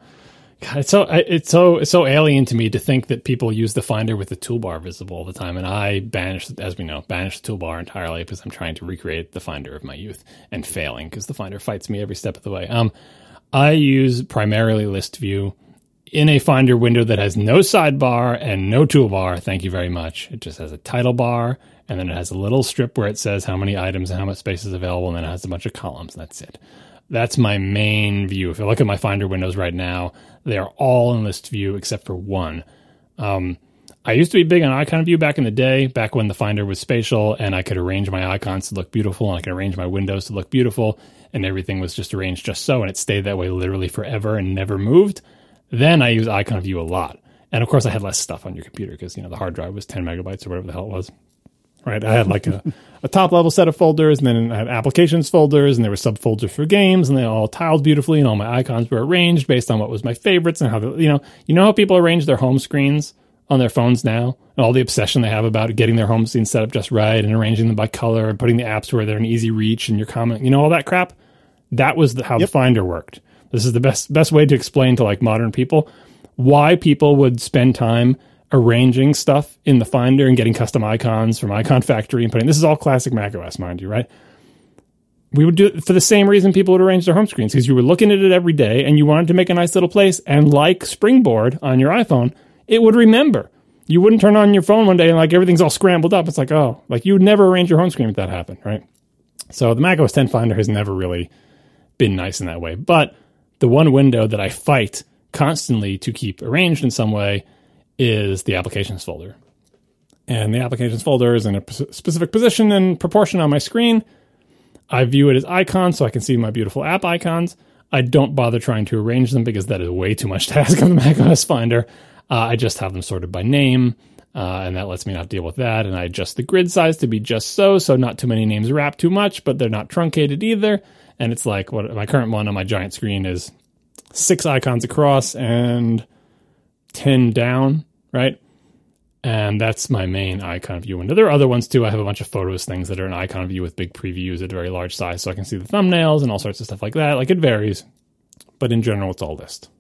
A: God, it's so it's so it's so alien to me to think that people use the Finder with the toolbar visible all the time, and I banish, as we know, banish the toolbar entirely because I'm trying to recreate the Finder of my youth and failing because the Finder fights me every step of the way. Um, I use primarily list view in a Finder window that has no sidebar and no toolbar. Thank you very much. It just has a title bar and then it has a little strip where it says how many items and how much space is available, and then it has a bunch of columns. That's it. That's my main view. If you look at my Finder windows right now, they are all in list view except for one. Um, I used to be big on icon view back in the day, back when the Finder was spatial and I could arrange my icons to look beautiful and I could arrange my windows to look beautiful and everything was just arranged just so and it stayed that way literally forever and never moved. Then I use icon view a lot. And of course I had less stuff on your computer because, you know, the hard drive was 10 megabytes or whatever the hell it was. Right. I had like a, a top level set of folders and then I had applications folders and there were subfolders for games and they all tiled beautifully and all my icons were arranged based on what was my favorites and how the, you know, you know how people arrange their home screens on their phones now and all the obsession they have about getting their home screen set up just right and arranging them by color and putting the apps where they're in easy reach and your comment, you know, all that crap. That was the, how yep. the Finder worked. This is the best best way to explain to like modern people why people would spend time arranging stuff in the Finder and getting custom icons from Icon Factory and putting this is all classic macOS, mind you, right? We would do it for the same reason people would arrange their home screens because you were looking at it every day and you wanted to make a nice little place. And like Springboard on your iPhone, it would remember. You wouldn't turn on your phone one day and like everything's all scrambled up. It's like, oh, like you would never arrange your home screen if that happened, right? So the Mac OS 10 Finder has never really been nice in that way. But the one window that I fight constantly to keep arranged in some way is the applications folder. And the applications folder is in a p- specific position and proportion on my screen. I view it as icons so I can see my beautiful app icons. I don't bother trying to arrange them because that is way too much task on the Mac OS Finder. Uh, I just have them sorted by name, uh, and that lets me not deal with that. And I adjust the grid size to be just so, so not too many names wrap too much, but they're not truncated either. And it's like what my current one on my giant screen is six icons across and 10 down, right? And that's my main icon view window. There are other ones too. I have a bunch of photos things that are an icon view with big previews at a very large size so I can see the thumbnails and all sorts of stuff like that. Like it varies, but in general, it's all list.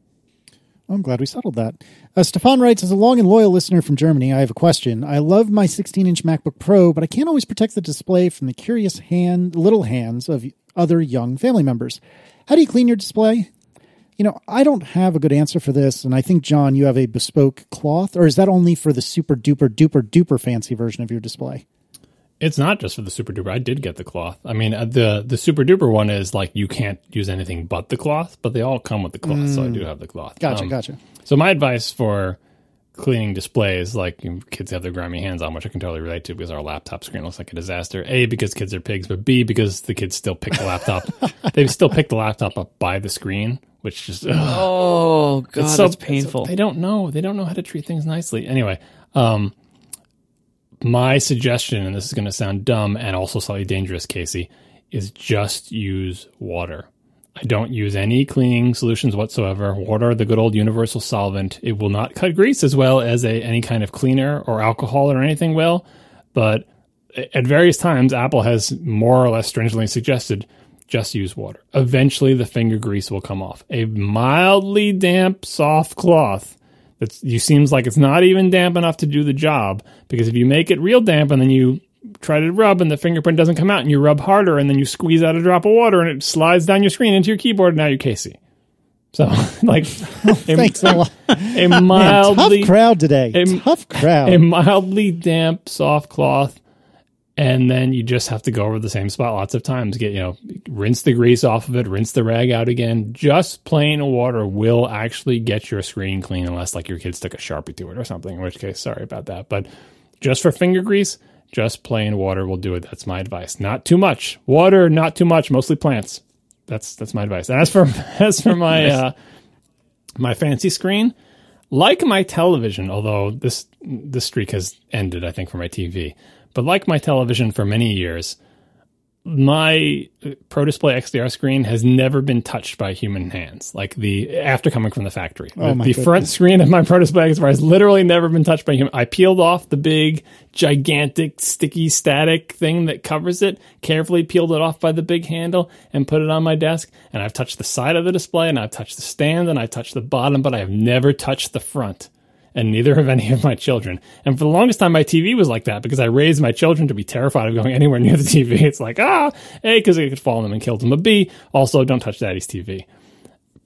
C: I'm glad we settled that. Uh, Stefan writes, as a long and loyal listener from Germany, I have a question. I love my 16 inch MacBook Pro, but I can't always protect the display from the curious hand, little hands of other young family members. How do you clean your display? You know, I don't have a good answer for this, and I think John, you have a bespoke cloth, or is that only for the super duper duper duper fancy version of your display?
A: It's not just for the super duper. I did get the cloth. I mean, uh, the the super duper one is like you can't use anything but the cloth, but they all come with the cloth, mm. so I do mm. have the cloth.
C: Gotcha, um, gotcha.
A: So my advice for cleaning displays, like kids have their grimy hands on, which I can totally relate to because our laptop screen looks like a disaster. A because kids are pigs, but B because the kids still pick the laptop. they still pick the laptop up by the screen which just ugh.
B: oh god, it's so, painful.
A: they don't know. They don't know how to treat things nicely. Anyway, um, my suggestion, and this is going to sound dumb and also slightly dangerous, Casey, is just use water. I don't use any cleaning solutions whatsoever. Water, the good old universal solvent, it will not cut grease as well as a, any kind of cleaner or alcohol or anything will. But at various times, Apple has more or less stringently suggested just use water. Eventually, the finger grease will come off. A mildly damp, soft cloth that you seems like it's not even damp enough to do the job. Because if you make it real damp and then you try to rub and the fingerprint doesn't come out and you rub harder and then you squeeze out a drop of water and it slides down your screen into your keyboard and now you're Casey. So, like,
C: thanks a, a lot.
A: A mildly
C: Man, tough crowd today. A, tough crowd.
A: A mildly damp, soft cloth and then you just have to go over the same spot lots of times get you know rinse the grease off of it rinse the rag out again. Just plain water will actually get your screen clean unless like your kids took a sharpie to it or something in which case sorry about that. But just for finger grease just plain water will do it. That's my advice. Not too much. Water not too much. Mostly plants. That's that's my advice. And as for as for my uh my fancy screen like my television although this this streak has ended i think for my tv but like my television for many years, my uh, Pro Display XDR screen has never been touched by human hands. Like the after coming from the factory, oh the, the front screen of my Pro Display XDR has literally never been touched by human. I peeled off the big, gigantic, sticky, static thing that covers it. Carefully peeled it off by the big handle and put it on my desk. And I've touched the side of the display, and I've touched the stand, and I've touched the bottom, but I have never touched the front and neither have any of my children. And for the longest time, my TV was like that because I raised my children to be terrified of going anywhere near the TV. It's like, ah, A, because it could fall on them and kill them, but B, also don't touch daddy's TV.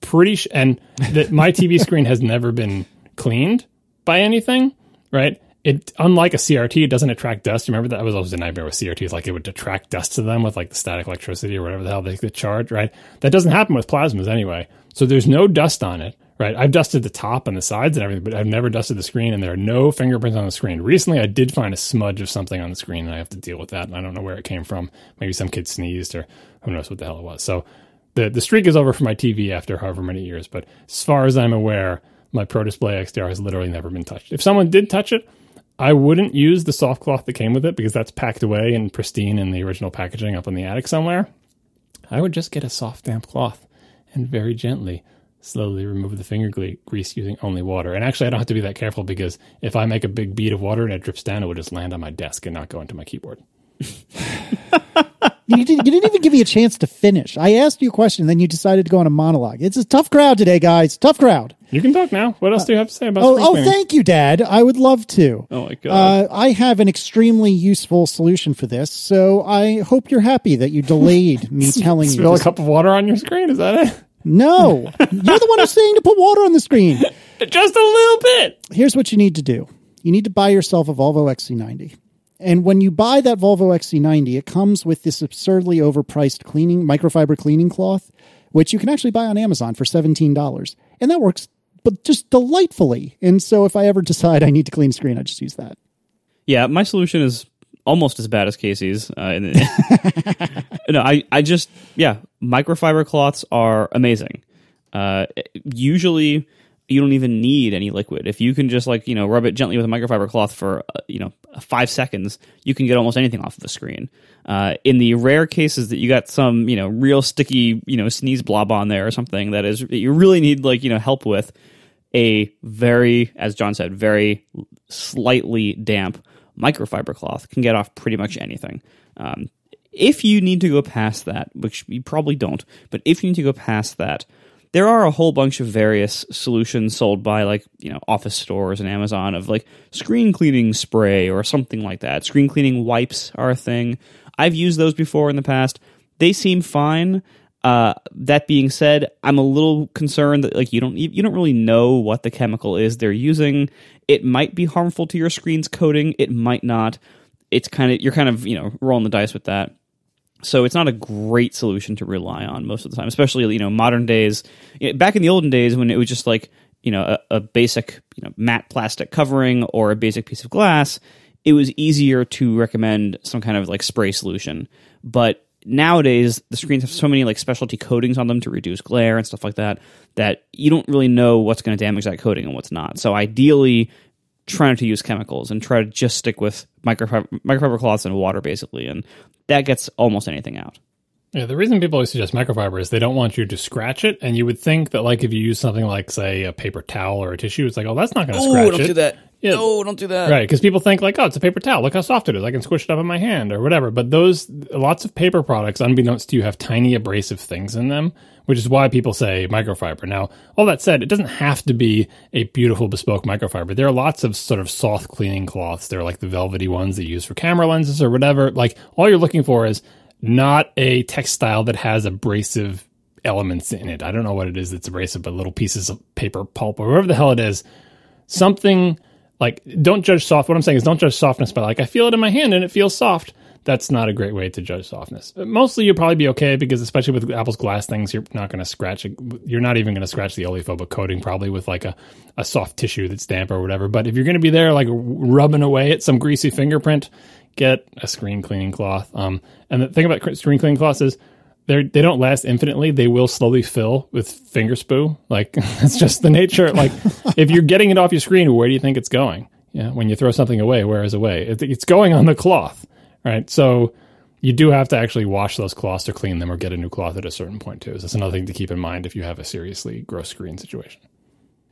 A: Pretty, sh- and that my TV screen has never been cleaned by anything, right? It, unlike a CRT, it doesn't attract dust. Remember that was always a nightmare with CRTs, like it would attract dust to them with like the static electricity or whatever the hell they could charge, right? That doesn't happen with plasmas anyway. So there's no dust on it right? I've dusted the top and the sides and everything, but I've never dusted the screen, and there are no fingerprints on the screen. Recently, I did find a smudge of something on the screen, and I have to deal with that, and I don't know where it came from. Maybe some kid sneezed, or who knows what the hell it was. So the the streak is over for my TV after however many years. But as far as I'm aware, my Pro Display XDR has literally never been touched. If someone did touch it, I wouldn't use the soft cloth that came with it because that's packed away and pristine in the original packaging up in the attic somewhere. I would just get a soft, damp cloth and very gently, slowly remove the finger grease using only water. And actually, I don't have to be that careful because if I make a big bead of water and it drips down, it will just land on my desk and not go into my keyboard.
C: you, didn't, you, didn't, even give me a chance to finish. I asked you a question, then you decided to go on a monologue. It's a tough crowd today, guys. Tough crowd.
A: You can talk now. What else do you have to say about?
C: Oh, oh thank you, Dad. I would love to.
B: Oh my god.
C: Uh, I have an extremely useful solution for this, so I hope you're happy that you delayed me telling you.
A: Spill a cup of water on your screen. Is that it?
C: No, you're the one who's saying to put water on the screen.
A: Just a little bit.
C: Here's what you need to do. You need to buy yourself a Volvo XC90. And when you buy that Volvo XC90, it comes with this absurdly overpriced cleaning microfiber cleaning cloth, which you can actually buy on Amazon for $17. And that works but just delightfully. And so if I ever decide I need to clean screen, I just use that.
B: Yeah, my solution is almost as bad as Casey's. Uh, no, I, I just, yeah, microfiber cloths are amazing. Uh, usually, you don't even need any liquid. If you can just like you know rub it gently with a microfiber cloth for uh, you know five seconds, you can get almost anything off of the screen. Uh, in the rare cases that you got some you know real sticky you know sneeze blob on there or something that is that you really need like you know help with, a very as John said very slightly damp microfiber cloth can get off pretty much anything. Um, if you need to go past that, which you probably don't, but if you need to go past that, there are a whole bunch of various solutions sold by like you know office stores and amazon of like screen cleaning spray or something like that. Screen cleaning wipes are a thing. I've used those before in the past. They seem fine uh, that being said i'm a little concerned that like you don't you don't really know what the chemical is they're using it might be harmful to your screen's coating it might not it's kind of you're kind of you know rolling the dice with that so it's not a great solution to rely on most of the time, especially you know modern days. Back in the olden days when it was just like you know a, a, basic you know matte plastic covering or a basic piece of glass, it was easier to recommend some kind of like spray solution. But nowadays the screens have so many like specialty coatings on them to reduce glare and stuff like that that you don't really know what's going to damage that coating and what's not. So ideally try not to use chemicals and try to just stick with microfiber, microfiber cloths and water basically and that gets almost anything out.
A: Yeah, the reason people always suggest microfiber is they don't want you to scratch it, and you would think that like if you use something like say a paper towel or a tissue, it's like oh that's not going to scratch
B: it. don't
A: it.
B: do that. Yeah. No, don't do that.
A: Right, because people think like oh it's a paper towel, look how soft it is, I can squish it up in my hand or whatever. But those lots of paper products, unbeknownst to you, have tiny abrasive things in them, which is why people say microfiber. Now, all that said, it doesn't have to be a beautiful bespoke microfiber. There are lots of sort of soft cleaning cloths. They're like the velvety ones that you use for camera lenses or whatever. Like all you're looking for is not a textile that has abrasive elements in it. I don't know what it is that's abrasive, but little pieces of paper pulp or whatever the hell it is. Something like don't judge soft. What I'm saying is don't judge softness by like I feel it in my hand and it feels soft. That's not a great way to judge softness. Mostly you'll probably be okay because especially with Apple's glass things, you're not going to scratch it. You're not even going to scratch the oleophobic coating probably with like a, a soft tissue that's damp or whatever. But if you're going to be there like rubbing away at some greasy fingerprint, get a screen cleaning cloth. Um, and the thing about screen cleaning cloths is they they don't last infinitely. They will slowly fill with finger spoo. Like that's just the nature. Like if you're getting it off your screen, where do you think it's going? Yeah, when you throw something away, where is away? It, it's going on the cloth, right? So you do have to actually wash those cloths or clean them or get a new cloth at a certain point too. So that's another thing to keep in mind if you have a seriously gross screen situation.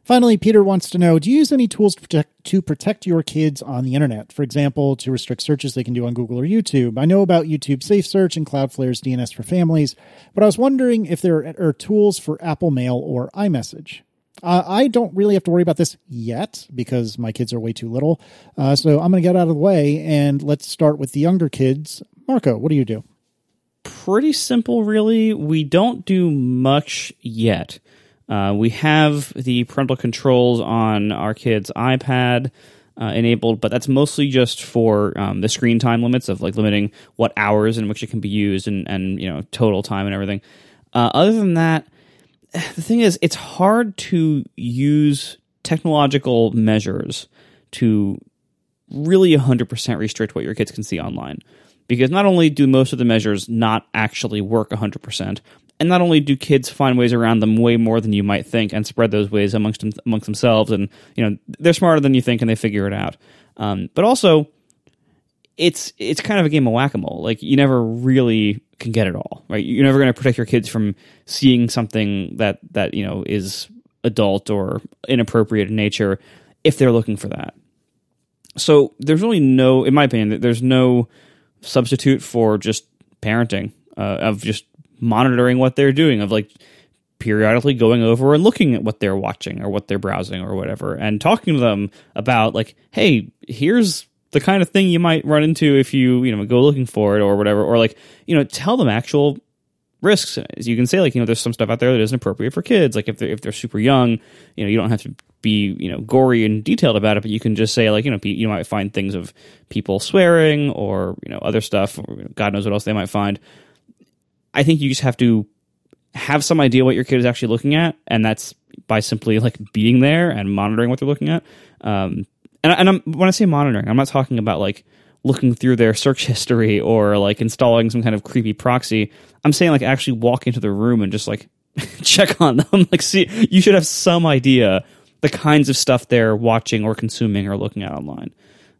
C: Finally, Peter wants to know Do you use any tools to protect, to protect your kids on the internet? For example, to restrict searches they can do on Google or YouTube. I know about YouTube Safe Search and Cloudflare's DNS for families, but I was wondering if there are tools for Apple Mail or iMessage. Uh, I don't really have to worry about this yet because my kids are way too little. Uh, so I'm going to get out of the way and let's start with the younger kids. Marco, what do you do?
B: Pretty simple, really. We don't do much yet. Uh, we have the parental controls on our kid's iPad uh, enabled, but that's mostly just for um, the screen time limits of like limiting what hours in which it can be used and, and you know total time and everything. Uh, other than that, the thing is, it's hard to use technological measures to really 100% restrict what your kids can see online. Because not only do most of the measures not actually work 100%, and not only do kids find ways around them way more than you might think and spread those ways amongst amongst themselves and you know they're smarter than you think and they figure it out um, but also it's it's kind of a game of whack-a-mole. Like you never really can get it all right? You're never going to protect your kids from seeing something that that you know is adult or inappropriate in nature if they're looking for that. So there's really no in my opinion there's no substitute for just parenting uh, of just monitoring what they're doing of like periodically going over and looking at what they're watching or what they're browsing or whatever and talking to them about like hey here's the kind of thing you might run into if you you know go looking for it or whatever or like you know tell them actual risks. As you can say like you know there's some stuff out there that isn't appropriate for kids. Like if they're if they're super young you know you don't have to be you know gory and detailed about it but you can just say like you know you might find things of people swearing or you know other stuff or god knows what else they might find. I think you just have to have some idea what your kid is actually looking at, and that's by simply like being there and monitoring what they're looking at. Um, and and I'm, when I say monitoring, I'm not talking about like looking through their search history or like installing some kind of creepy proxy. I'm saying like actually walk into the room and just like check on them. like see, you should have some idea the kinds of stuff they're watching or consuming or looking at online.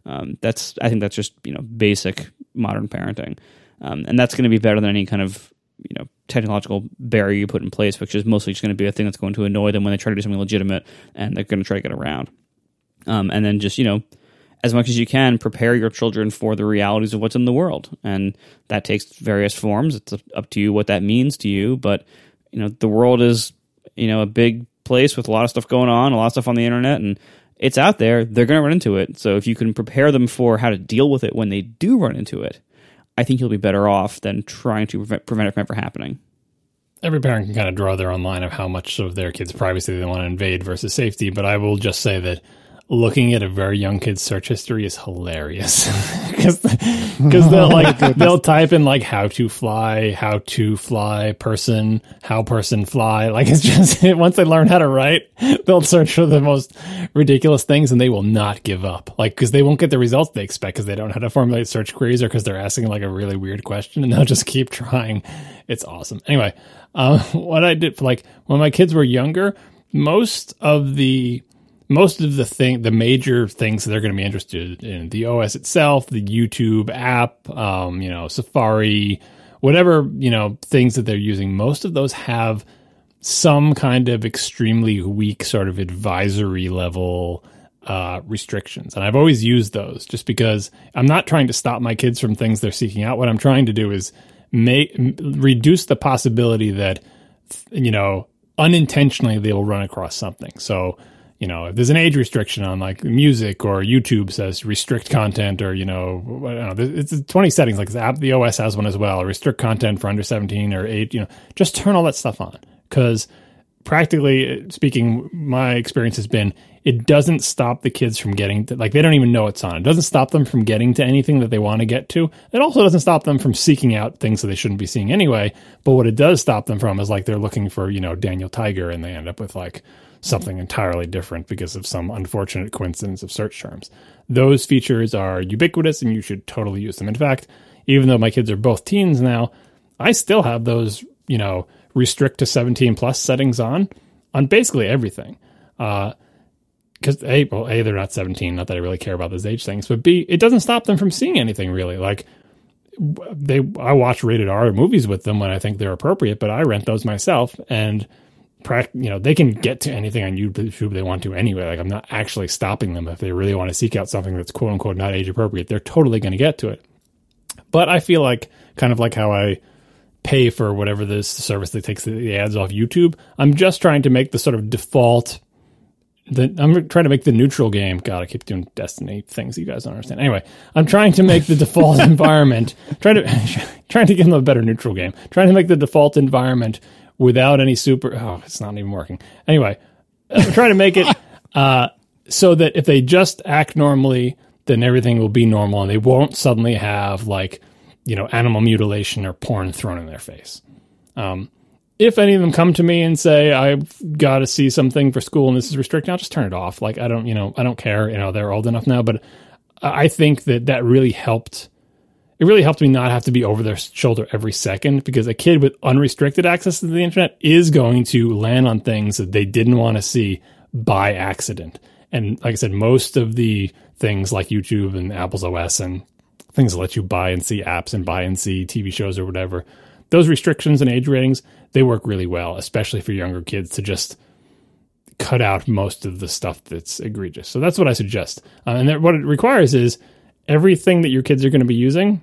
B: Um, that's I think that's just you know basic modern parenting, um, and that's going to be better than any kind of you know technological barrier you put in place, which is mostly just going to be a thing that's going to annoy them when they try to do something legitimate, and they're going to try to get around. Um, and then just you know, as much as you can, prepare your children for the realities of what's in the world, and that takes various forms. It's up to you what that means to you, but you know, the world is you know a big place with a lot of stuff going on, a lot of stuff on the internet, and it's out there. They're going to run into it. So if you can prepare them for how to deal with it when they do run into it, I think you'll be better off than trying to prevent, prevent it from ever happening.
A: Every parent can kind of draw their own line of how much of their kids' privacy they want to invade versus safety, but I will just say that looking at a very young kid's search history is hilarious because because they'll like they'll type in like how to fly, how to fly person, how person fly. Like it's just once they learn how to write, they'll search for the most ridiculous things and they will not give up. Like because they won't get the results they expect because they don't know how to formulate search queries or because they're asking like a really weird question and they'll just keep trying. It's awesome. Anyway, um, what I did for like when my kids were younger, most of the most of the thing, the major things that they're going to be interested in, the OS itself, the YouTube app, um, you know, Safari, whatever you know things that they're using. Most of those have some kind of extremely weak sort of advisory level uh, restrictions, and I've always used those just because I'm not trying to stop my kids from things they're seeking out. What I'm trying to do is make reduce the possibility that you know unintentionally they will run across something. So you know, if there's an age restriction on like music or YouTube says restrict content or, you know, know it's 20 settings, like the app, the OS has one as well, restrict content for under 17 or eight, you know, just turn all that stuff on. Cause practically uh, speaking, my experience has been it doesn't stop the kids from getting to, like, they don't even know it's on. It doesn't stop them from getting to anything that they want to get to. It also doesn't stop them from seeking out things that they shouldn't be seeing anyway. But what it does stop them from is like they're looking for, you know, Daniel Tiger and they end up with like, something entirely different because of some unfortunate coincidence of search terms. Those features are ubiquitous and you should totally use them. In fact, even though my kids are both teens now, I still have those, you know, restrict to 17 plus settings on on basically everything. Uh, because a well a they're not 17 not that i really care about those age things but b it doesn't stop them from seeing anything really like they i watch rated r movies with them when i think they're appropriate but i rent those myself and you know, they can get to anything on YouTube they want to anyway. Like I'm not actually stopping them if they really want to seek out something that's quote unquote not age appropriate. They're totally going to get to it. But I feel like kind of like how I pay for whatever this service that takes the ads off YouTube. I'm just trying to make the sort of default. The, I'm trying to make the neutral game. God, I keep doing Destiny things you guys don't understand. Anyway, I'm trying to make the default environment. Trying to trying to give them a better neutral game. Trying to make the default environment without any super. Oh, it's not even working. Anyway, I'm trying to make it uh, so that if they just act normally, then everything will be normal, and they won't suddenly have like you know animal mutilation or porn thrown in their face. Um, if any of them come to me and say I've got to see something for school and this is restricted, I'll just turn it off. Like I don't, you know, I don't care. You know, they're old enough now, but I think that that really helped. It really helped me not have to be over their shoulder every second because a kid with unrestricted access to the internet is going to land on things that they didn't want to see by accident. And like I said, most of the things like YouTube and Apple's OS and things that let you buy and see apps and buy and see TV shows or whatever, those restrictions and age ratings, they work really well, especially for younger kids to just cut out most of the stuff that's egregious. So that's what I suggest. Uh, and what it requires is everything that your kids are going to be using,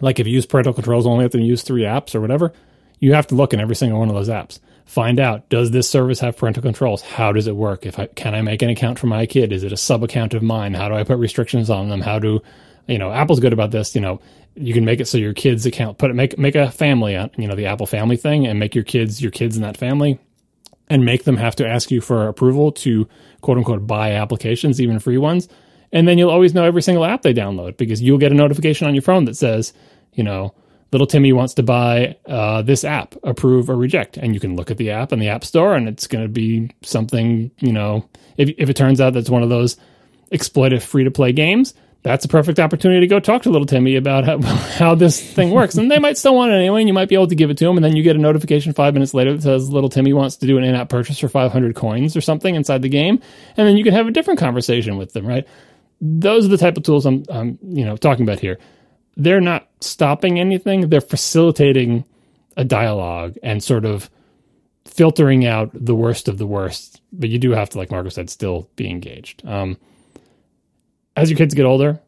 A: like if you use parental controls only have to use three apps or whatever, you have to look in every single one of those apps. Find out does this service have parental controls? How does it work? If I can I make an account for my kid? Is it a sub account of mine? How do I put restrictions on them? How do you know Apple's good about this? You know you can make it so your kids account put it make make a family uh, you know the Apple family thing and make your kids your kids in that family and make them have to ask you for approval to quote unquote buy applications, even free ones. And then you'll always know every single app they download because you'll get a notification on your phone that says, you know, little Timmy wants to buy uh, this app, approve or reject. And you can look at the app in the App Store and it's going to be something, you know, if, if it turns out that's one of those exploitive free to play games, that's a perfect opportunity to go talk to little Timmy about how, how this thing works. And they might still want it anyway, and you might be able to give it to them. And then you get a notification five minutes later that says little Timmy wants to do an in app purchase for 500 coins or something inside the game. And then you can have a different conversation with them, right? Those are the type of tools I'm, I'm you know, talking about here. They're not stopping anything, they're facilitating a dialogue and sort of filtering out the worst of the worst. But you do have to, like Marco said, still be engaged. Um, as your kids get older,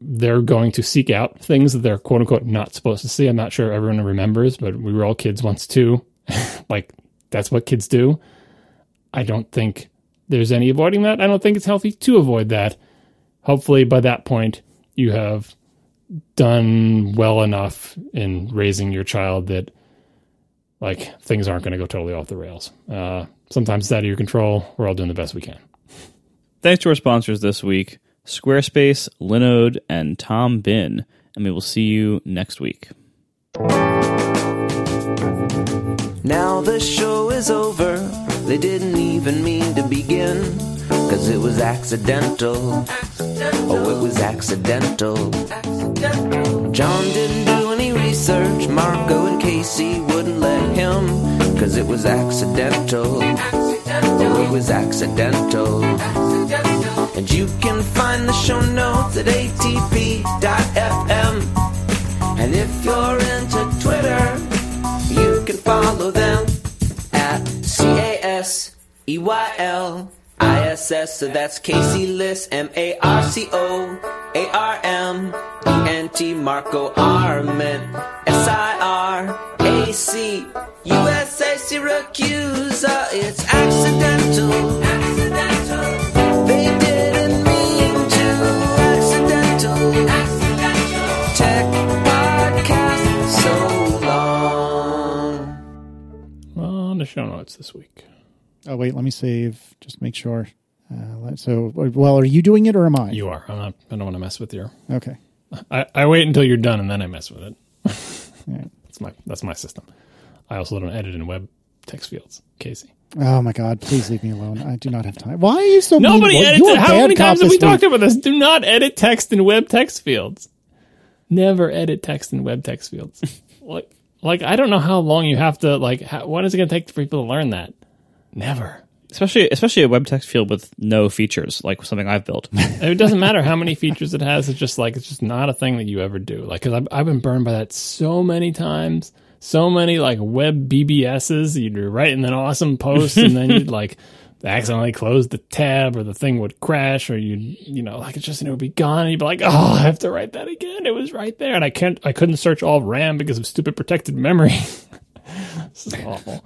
A: they're going to seek out things that they're quote unquote not supposed to see. I'm not sure everyone remembers, but we were all kids once too. like that's what kids do. I don't think there's any avoiding that. I don't think it's healthy to avoid that. Hopefully, by that point, you have done well enough in raising your child that like things aren't going to go totally off the rails. Uh, sometimes it's out of your control. We're all doing the best we can.
B: Thanks to our sponsors this week. Squarespace, Linode, and Tom Bihn. And we will see you next week.
D: Now the show is over. They didn't even mean to begin. Cause it was accidental. Oh, it was accidental. John didn't do any research. Marco and Casey wouldn't let him. Cause it was accidental. Oh, it was accidental. And you can find the show notes at atp.fm. And if you're into Twitter, you can follow them at C A S E Y L S S. So that's Casey Liss, M A R C O A R M E N T Marco Arment S I R A C U S A Siracusa. It's accidental. Accidental. They didn't mean to. Accidental. Accidental. Tech podcast so long.
A: On the show notes this week.
C: Oh wait, let me save. Just make sure. Uh, so, well, are you doing it or am I?
A: You are. I'm not, I don't want to mess with your.
C: Okay.
A: I, I wait until you're done and then I mess with it.
C: Right.
A: That's my that's my system. I also don't edit in web text fields, Casey.
C: Oh my God! Please leave me alone. I do not have time. Why are you so?
A: Nobody
C: Well,
A: edits it. How many times have we
C: week.
A: talked about this? Do not edit text in web text fields. Never edit text in web text fields. like, like I don't know how long you have to like. How, what is it going to take for people to learn that? Never.
B: Especially, especially a web text field with no features, like something I've built.
A: It doesn't matter how many features it has. It's just like it's just not a thing that you ever do. Like, because I've, I've been burned by that so many times. So many like web BBSs. You'd write an awesome post, and then you'd like accidentally close the tab, or the thing would crash, or you'd you know like it's just and it would be gone, and you'd be like, oh, I have to write that again. It was right there, and I can't. I couldn't search all RAM because of stupid protected memory. this is awful.